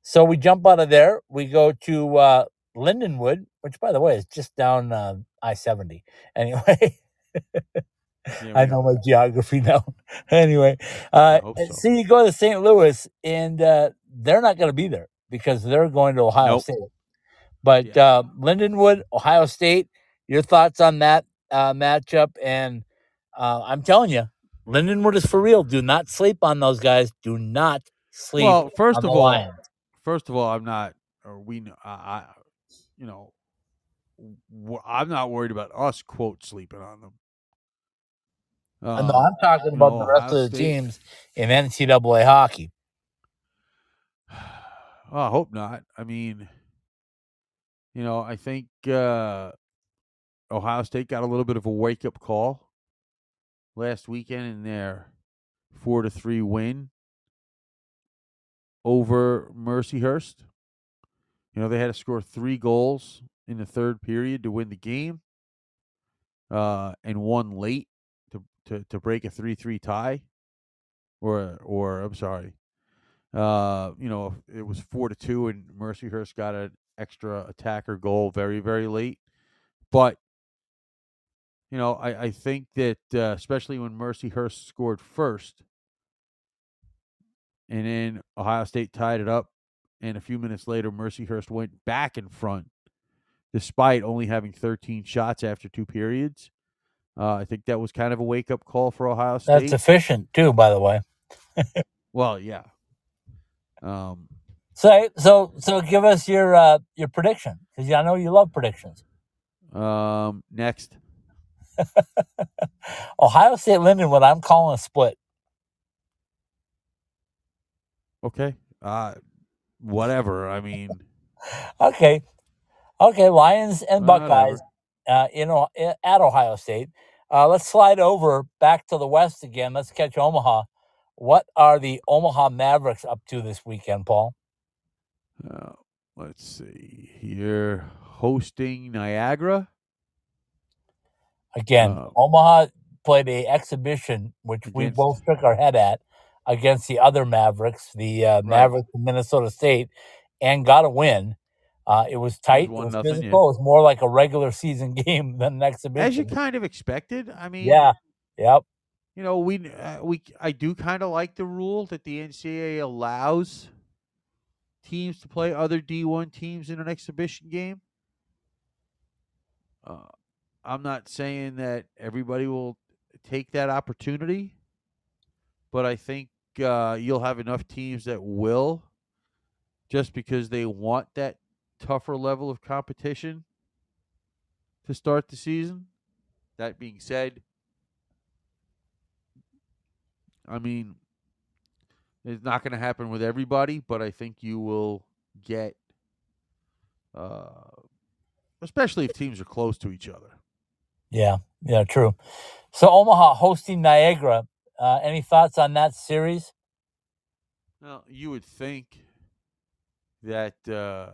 So we jump out of there. We go to uh, Lindenwood, which, by the way, is just down uh, I 70. Anyway, Yeah, I know my geography now. anyway, uh, so. see, you go to St. Louis, and uh, they're not going to be there because they're going to Ohio Nope. State. But Yeah. uh, Lindenwood, Ohio State, your thoughts on that uh, matchup? And uh, I'm telling you, Lindenwood is for real. Do not sleep on those guys. Do not sleep Well, first on of the all, Lions. first of all, I'm not, or we, I you know, I'm not worried about us quote sleeping on them. Uh, Um, no, I'm talking about know, the rest Ohio of the State- teams in NCAA hockey. I hope not. I mean, you know, I think uh, Ohio State got a little bit of a wake up call last weekend in their four to three win over Mercyhurst. You know, they had to score three goals in the third period to win the game, uh, and one late to, to, to break a three three tie, or or I'm sorry, uh, you know, it was four to two, and Mercyhurst got an extra attacker goal very, very late. But you know, I, I think that uh, especially when Mercyhurst scored first, and then Ohio State tied it up, and a few minutes later, Mercyhurst went back in front, despite only having 13 shots after two periods. Uh, I think that was kind of a wake up call for Ohio State. That's efficient too, by the way. well, yeah. Um, So so so give us your uh your prediction because I know you love predictions. um, next, Ohio State Linden, what I'm calling a split. okay, uh, whatever. I mean, Okay. Okay, Lions and Whatever. Buckeyes uh in O- at Ohio State. Uh let's slide over back to the west again. Let's catch Omaha. What are the Omaha Mavericks up to this weekend, Paul? uh, let's see here, hosting Niagara. Again, Uh, Omaha played a exhibition which we both shook our head at against the other Mavericks, the uh, Mavericks from Minnesota State, and got a win. Uh, it was tight. It was nothing, yeah. It was more like a regular season game than an exhibition. As you kind of expected. I mean, yeah. Yep. you know, we uh, we I do kind of like the rule that the NCAA allows teams to play other D1 teams in an exhibition game. Uh, I'm not saying that everybody will take that opportunity, but I think uh, you'll have enough teams that will, just because they want that tougher level of competition to start the season. That being said, I mean, it's not going to happen with everybody, but I think you will get, uh, especially if teams are close to each other. Yeah. Yeah. True. So Omaha hosting Niagara. Uh, any thoughts on that series? Well, you would think that uh,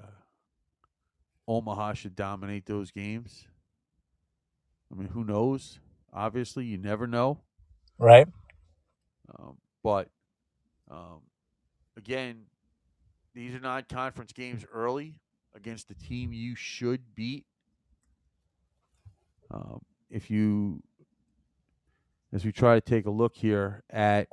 Omaha should dominate those games. I mean, who knows? Obviously, you never know. Right. Um, but um, again, these are not conference games early against the team you should beat. Um, if you, as we try to take a look here at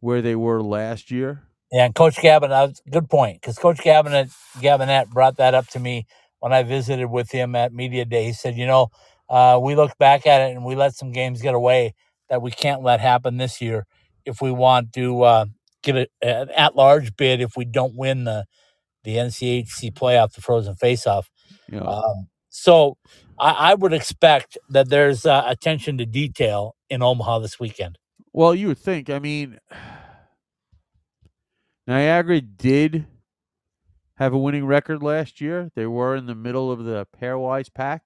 where they were last year, Yeah, and Coach that's a good point because Coach Gabinet Gabinet brought that up to me when I visited with him at Media Day. He said, you know, uh, we look back at it and we let some games get away that we can't let happen this year if we want to uh, get a, an at-large bid if we don't win the the NCHC playoff, the Frozen Faceoff. know, Um, so I, I would expect that there's uh, attention to detail in Omaha this weekend. Well, you would think. I mean, Niagara did have a winning record last year. They were in the middle of the pairwise pack.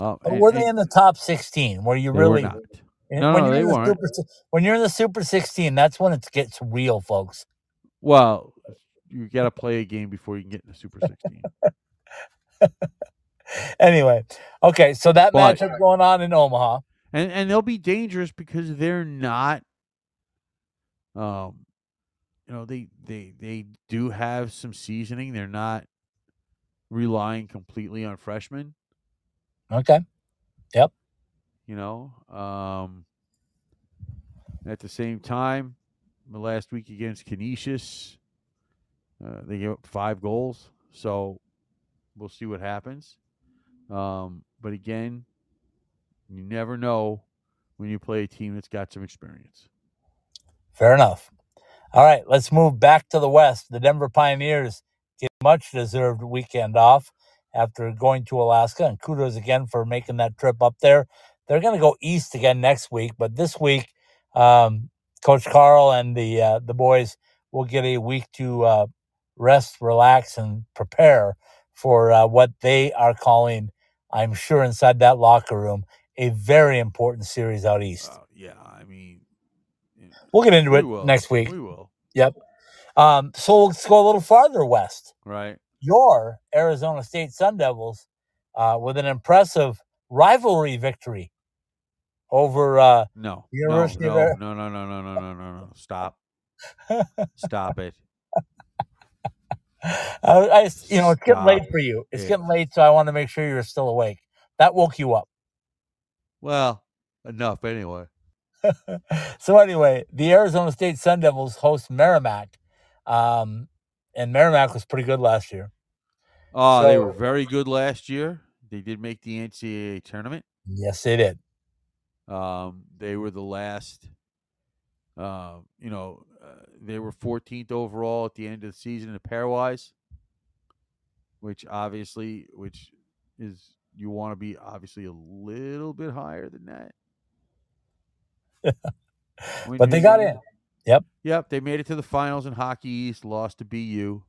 Uh, and- were they in the top 16? Were you really were. No, when no, you're they in the weren't. Super, when you're in the Super 16, that's when it gets real, folks. Well, you got to play a game before you can get in the Super 16. Anyway, okay, so that But- matchup going on in Omaha. and and they'll be dangerous because they're not um you know they they they do have some seasoning. They're not relying completely on freshmen. Okay, Yep. you know um at the same time the last week against Canisius uh, they gave up five goals. So we'll see what happens um but again you never know when you play a team that's got some experience fair enough. All right, let's move back to the West. The Denver Pioneers get much deserved weekend off after going to Alaska, and kudos again for making that trip up there. They're going to go east again next week, but this week, um, Coach Carl and the uh, the boys will get a week to uh, rest, relax, and prepare for uh, what they are calling, I'm sure, inside that locker room, a very important series out east. Uh, yeah, I mean, yeah, We'll get into we it will. next week. We will, Um, so let's go a little farther west. right? Your Arizona State Sun Devils, uh, with an impressive rivalry victory over. Uh, No, no, University of no, no, no, no, no, no, no, no, no. Stop, stop it. I, I- you know, it's getting Stop late for you. It's it. getting late, so I want to make sure you're still awake. That woke you up. Well, enough anyway. so anyway, the Arizona State Sun Devils host Merrimack, um, and Merrimack was pretty good last year. Uh, they were very good last year. They did make the NCAA tournament. Yes, they did. Um, they were the last. Uh, you know, they were 14th overall at the end of the season in pairwise, which obviously, which is you want to be obviously a little bit higher than that. But they got in. Yep. Yep, they made it to the finals in Hockey East, lost to BU.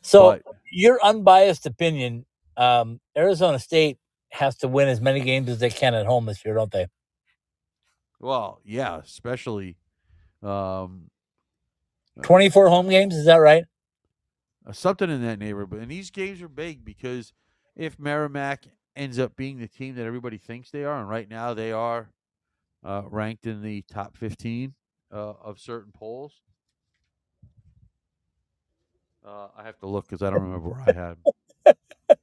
So, but your unbiased opinion, um, Arizona State has to win as many games as they can at home this year, don't they? well, yeah, especially um, 24 home games, is that right? uh, something in that neighborhood. And these games are big because if Merrimack ends up being the team that everybody thinks they are, and right now they are uh, ranked in the top 15 uh, of certain polls. Uh, I have to look because I don't remember where I had. 'em.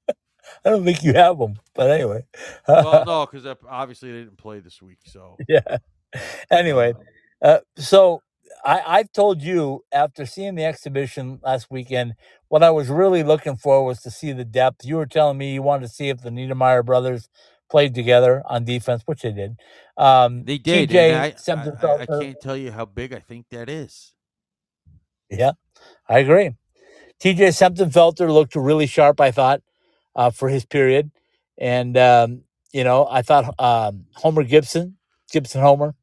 I don't think you have them, but anyway. well, no, because obviously they didn't play this week. So yeah. Anyway, uh, so I, I've told you after seeing the exhibition last weekend, what I was really looking for was to see the depth. You were telling me you wanted to see if the Niedermayer brothers played together on defense, which they did. Um, they did. TJ I, I, I, I can't tell you how big I think that is. Yeah, I agree. TJ Semptimphelter looked really sharp, I thought, uh, for his period. And, um, you know, I thought um, Homer Gibson, Gibson Homer,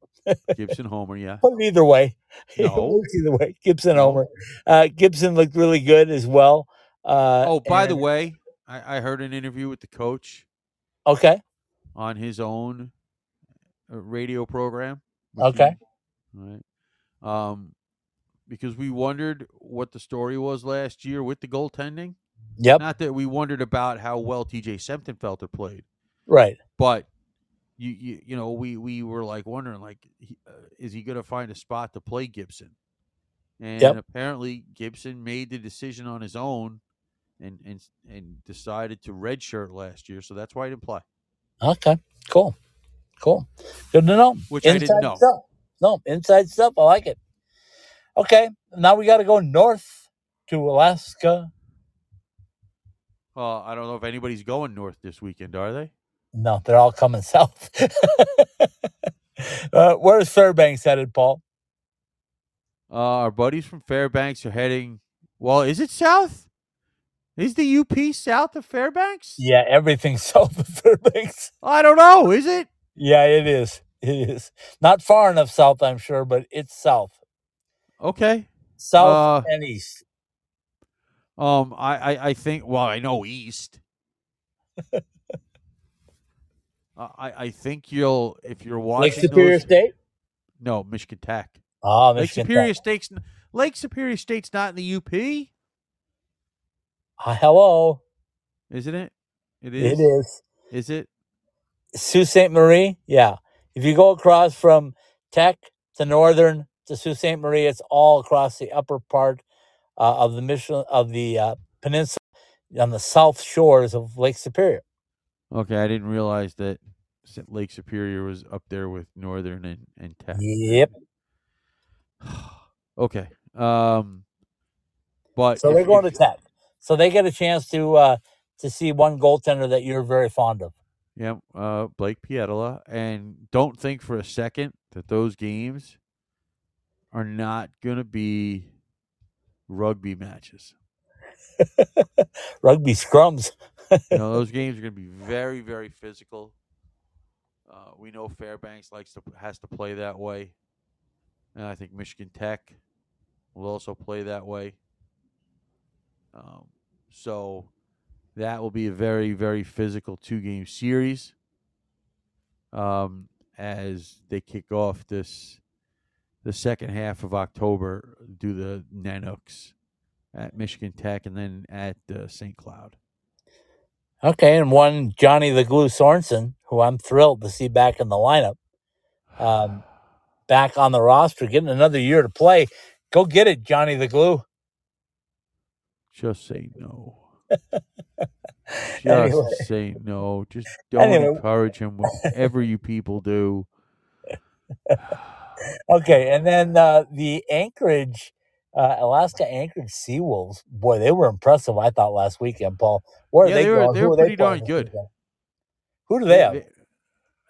Gibson Homer, yeah. put it either way. No. either way. Gibson. Homer. Uh, Gibson looked really good as well. Uh, Oh, by the way, I, I heard an interview with the coach Okay. on his own uh, radio program. Okay. All right. Um, because we wondered what the story was last year with the goaltending. Yep. Not that we wondered about how well TJ Semptimphelter played, Right. but you you, you know we we were like wondering like he- uh, is he going to find a spot to play Gibson? And Yep. apparently Gibson made the decision on his own and and and decided to redshirt last year, so that's why he didn't play. Okay. Cool. Cool. Good to know. Which I didn't know. Stuff. No, inside stuff. I like it. Okay. Now we got to go north to Alaska. Uh, I don't know if anybody's going north this weekend, are they? No, they're all coming south. uh, where's Fairbanks headed, Paul? Uh, our buddies from Fairbanks are heading. Well, is it south? Is the UP south of Fairbanks? Yeah, everything's south of Fairbanks. I don't know. Is it? Yeah, it is. It is. Not far enough south, I'm sure, but it's south. Okay. South Uh, and east. Um, I, I, I think. Well, I know east. uh, I, I think you'll if you're watching. Lake Superior those- State? No, Michigan Tech. Oh, Lake Superior Tech. State's Lake Superior State's not in the UP, Ah, hello. isn't it? It is. It is. Is it? Sault Ste. Marie? Yeah. If you go across from Tech to Northern to Sault Ste. Marie, it's all across the upper part uh, of the Michelin, of the uh, peninsula on the south shores of Lake Superior. Okay, I didn't realize that Lake Superior was up there with Northern and and Tech. Yep. okay. Um, but So they're going to Tech. So they get a chance to uh, to see one goaltender that you're very fond of. Yeah, uh, Blake Pietila, and don't think for a second that those games are not going to be rugby matches. Rugby scrums. You know, those games are going to be very, very physical. Uh, we know Fairbanks likes to has to play that way, and I think Michigan Tech will also play that way. Um, so that will be a very, very physical two game series. Um, as they kick off this the second half of October, do the Nanooks at Michigan Tech and then at uh, St. Cloud. Okay, and one Johnny the Glue Sorensen, who I'm thrilled to see back in the lineup, um, back on the roster, getting another year to play. Go get it, Johnny the Glue. Just say no. Just Anyway. say no. Just don't Anyway. encourage him. Whatever you people do. Okay, and then uh, the Anchorage, uh, Alaska Anchorage Seawolves. Boy, they were impressive. I thought last weekend, Paul. Where are Yeah, they, they were- going? they were are pretty darn good. Who do they have? They,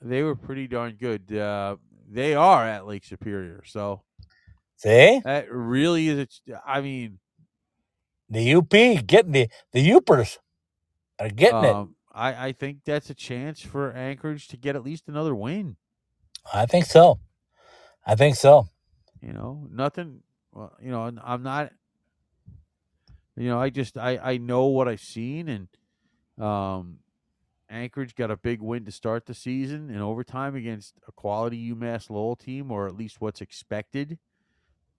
they were pretty darn good. Uh, they are at Lake Superior, so See that really is. A, I mean, the UP getting the the Upers are getting it. um, I I think that's a chance for Anchorage to get at least another win. I think so. I think so. You know, nothing. Well, you know, I'm not. You know, I just I I know what I've seen, and um, Anchorage got a big win to start the season in overtime against a quality UMass Lowell team, or at least what's expected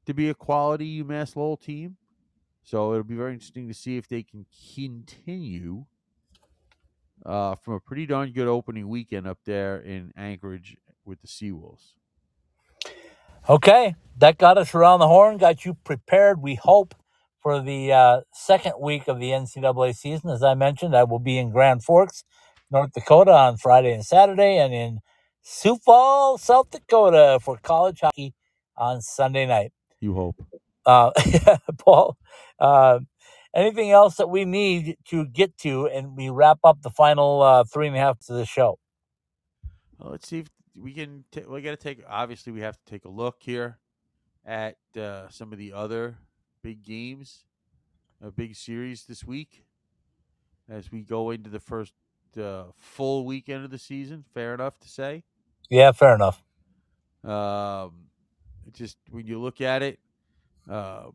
to be a quality UMass Lowell team. So it'll be very interesting to see if they can continue uh, from a pretty darn good opening weekend up there in Anchorage with the Seawolves. Okay, that got us around the horn, got you prepared. We hope for the uh, second week of the NCAA season. As I mentioned, I will be in Grand Forks, North Dakota on Friday and Saturday, and in Sioux Falls, South Dakota for college hockey on Sunday night. You hope. Uh, Paul, uh, anything else that we need to get to, and we wrap up the final uh, three and a half to the show? Well, let's see if we can. ta- we got to take. Obviously, we have to take a look here at uh, some of the other big games, a big series this week, as we go into the first uh, full weekend of the season. Fair enough to say. Yeah, fair enough. Um, just when you look at it, uh,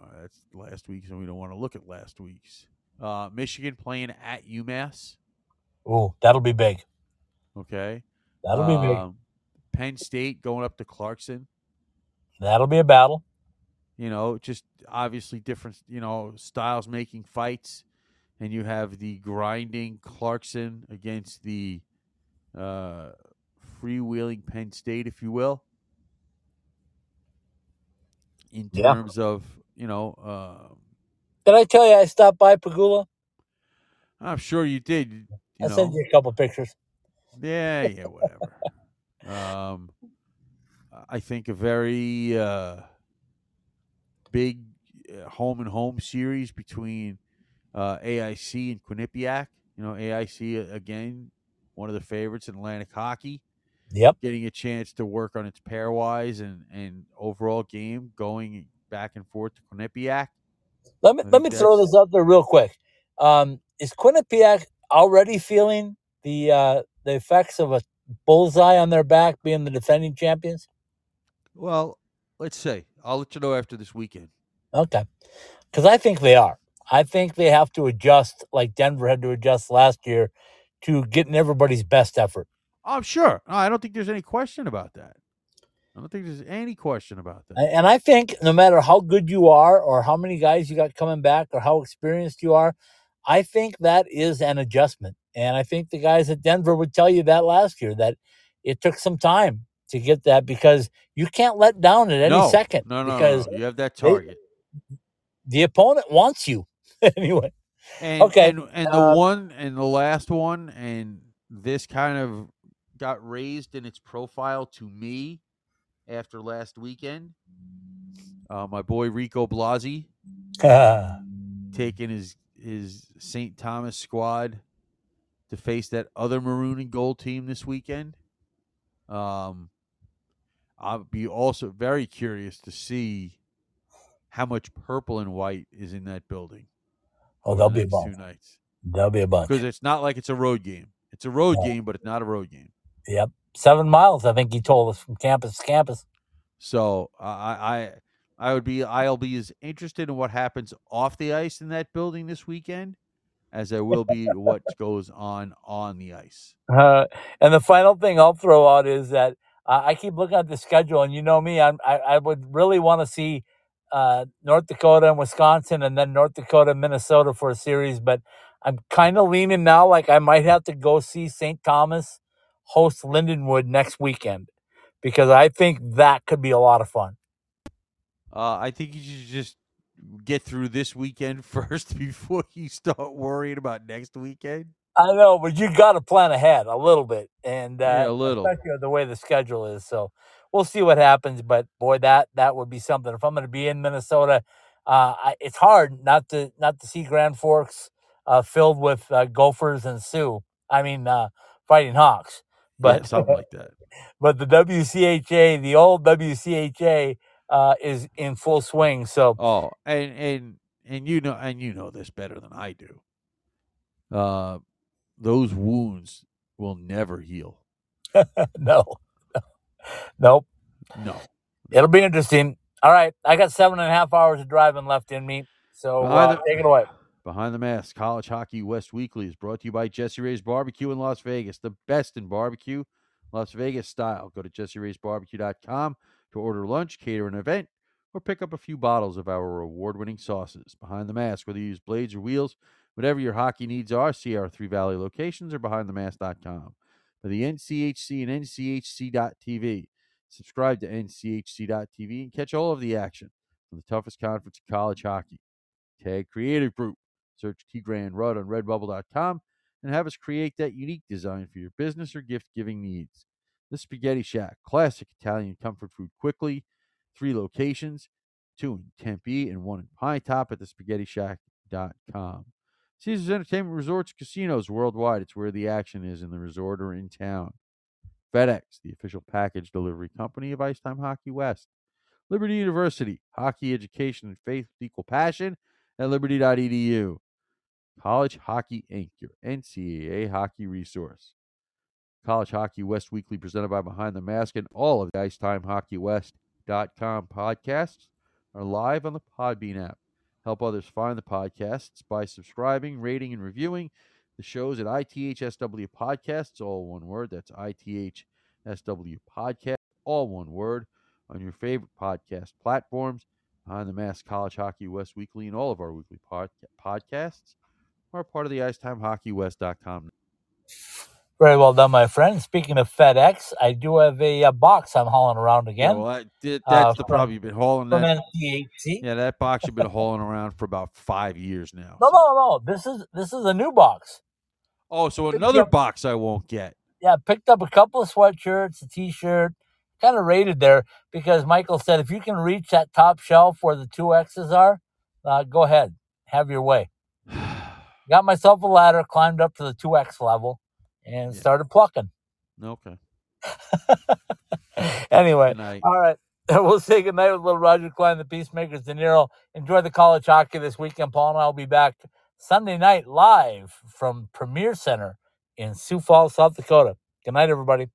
uh, that's last week, so we don't want to look at last week's. Uh, Michigan playing at UMass. Oh, that'll be big. Okay. That'll be big. Um, Penn State going up to Clarkson. That'll be a battle. you know, just obviously different, you know, styles making fights. And you have the grinding Clarkson against the uh, freewheeling Penn State, if you will, in Yeah. terms of, you know, uh, Did I tell you I stopped by Pegula? I'm sure you did. You I know, sent you a couple pictures. Yeah, yeah, whatever. um, I think a very uh, big uh, home and home series between uh, AIC and Quinnipiac. You know, AIC uh, again, one of the favorites in Atlantic hockey, Yep. getting a chance to work on its pairwise and and overall game, going back and forth to Quinnipiac. Let me let me throw this out there real quick. Um, is Quinnipiac already feeling the uh, the effects of a bullseye on their back, being the defending champions? Well, let's see. I'll let you know after this weekend. Okay, because I think they are. I think they have to adjust, like Denver had to adjust last year, to getting everybody's best effort. I'm sure. No, I don't think there's any question about that. I don't think there's any question about that. And I think no matter how good you are, or how many guys you got coming back, or how experienced you are, I think that is an adjustment. And I think the guys at Denver would tell you that last year that it took some time to get that because you can't let down at any no, second No, no, because no. You have that they- target. the opponent wants you anyway. And, okay, And, and the uh, one and the last one, and this kind of got raised in its profile to me after last weekend. Uh, my boy Rico Blasi taking his his St. Thomas squad to face that other maroon and gold team this weekend. Um, I'll be also very curious to see how much purple and white is in that building. oh, there'll the be a bunch. two nights There'll be a bunch. because it's not like it's a road game. It's a road Yeah. game, but it's not a road game. Yep, seven miles. I think he told us from campus to campus. So I, I, I would be, I'll be as interested in what happens off the ice in that building this weekend as I will be what goes on on the ice. Uh, and the final thing I'll throw out is that uh, I keep looking at the schedule, and you know me, I'm, I I would really want to see uh, North Dakota and Wisconsin, and then North Dakota, and Minnesota for a series. But I'm kind of leaning now, like I might have to go see St. Thomas host Lindenwood next weekend because I think that could be a lot of fun. Uh, I think you should just get through this weekend first before you start worrying about next weekend? I know, but you got to plan ahead a little bit, and uh, Yeah, a little. especially the way the schedule is. So we'll see what happens. But boy, that that would be something. If I'm going to be in Minnesota, uh, I, it's hard not to not to see Grand Forks uh, filled with uh, Gophers and Sioux. I mean, uh, Fighting Hawks. But But something like that. but the WCHA, the old WCHA, uh, is in full swing. So Oh, and and and you know and you know this better than I do. Uh those wounds will never heal. no, nope. No. It'll be interesting. All right, I got seven and a half hours of driving left in me, so uh, the- take it away. Behind the Mask College Hockey West Weekly is brought to you by Jessie Rae's Barbecue in Las Vegas, the best in barbecue, Las Vegas style. Go to jesseraysbarbecue.com to order lunch, cater an event, or pick up a few bottles of our award winning sauces. Behind the Mask, whether you use blades or wheels, whatever your hockey needs are, see our three valley locations or behindthemask.com. For the NCHC and NCHC.TV, subscribe to NCHC.TV and catch all of the action from the toughest conference in college hockey. Tag Creative Group. Search T Grand Rudd on redbubble.com and have us create that unique design for your business or gift giving needs. The Spaghetti Shack, classic Italian comfort food quickly. Three locations, two in Tempe and one in Pinetop at thespaghettishack.com. Caesars Entertainment Resorts Casinos worldwide. It's where the action is in the resort or in town. FedEx, the official package delivery company of Ice Time Hockey West. Liberty University, hockey education and faith with equal passion at liberty.edu. College Hockey Inc., your NCAA hockey resource. College Hockey West Weekly presented by Behind the Mask and all of the IcetimeHockeyWest.com podcasts are live on the Podbean app. Help others find the podcasts by subscribing, rating, and reviewing the shows at ITHSW Podcasts, all one word. That's ITHSW Podcast, all one word, on your favorite podcast platforms. Behind the Mask College Hockey West Weekly and all of our weekly pod- podcasts are part of the IcetimeHockeyWest.com. Very well done, my friend. Speaking of FedEx, I do have a, uh box I'm hauling around Yeah, again well, that- that- uh, that's the from- problem. You've been hauling that. Yeah, that box you've been hauling around for about five years now. No, so- no, no. This is this is a new box. Oh, so Picked another up- box I won't get. Yeah, picked up a couple of sweatshirts, a T-shirt. Kind of rated there because Michael said if you can reach that top shelf where the two X's are, uh, go ahead, have your way. Got myself a ladder, climbed up to the two X level, and Yeah. started plucking. okay. anyway, all right. We'll say goodnight with little Roger Klein, the Peacemakers, De Niro. Enjoy the college hockey this weekend. Paul and I will be back Sunday night live from Premier Center in Sioux Falls, South Dakota. Good night, everybody.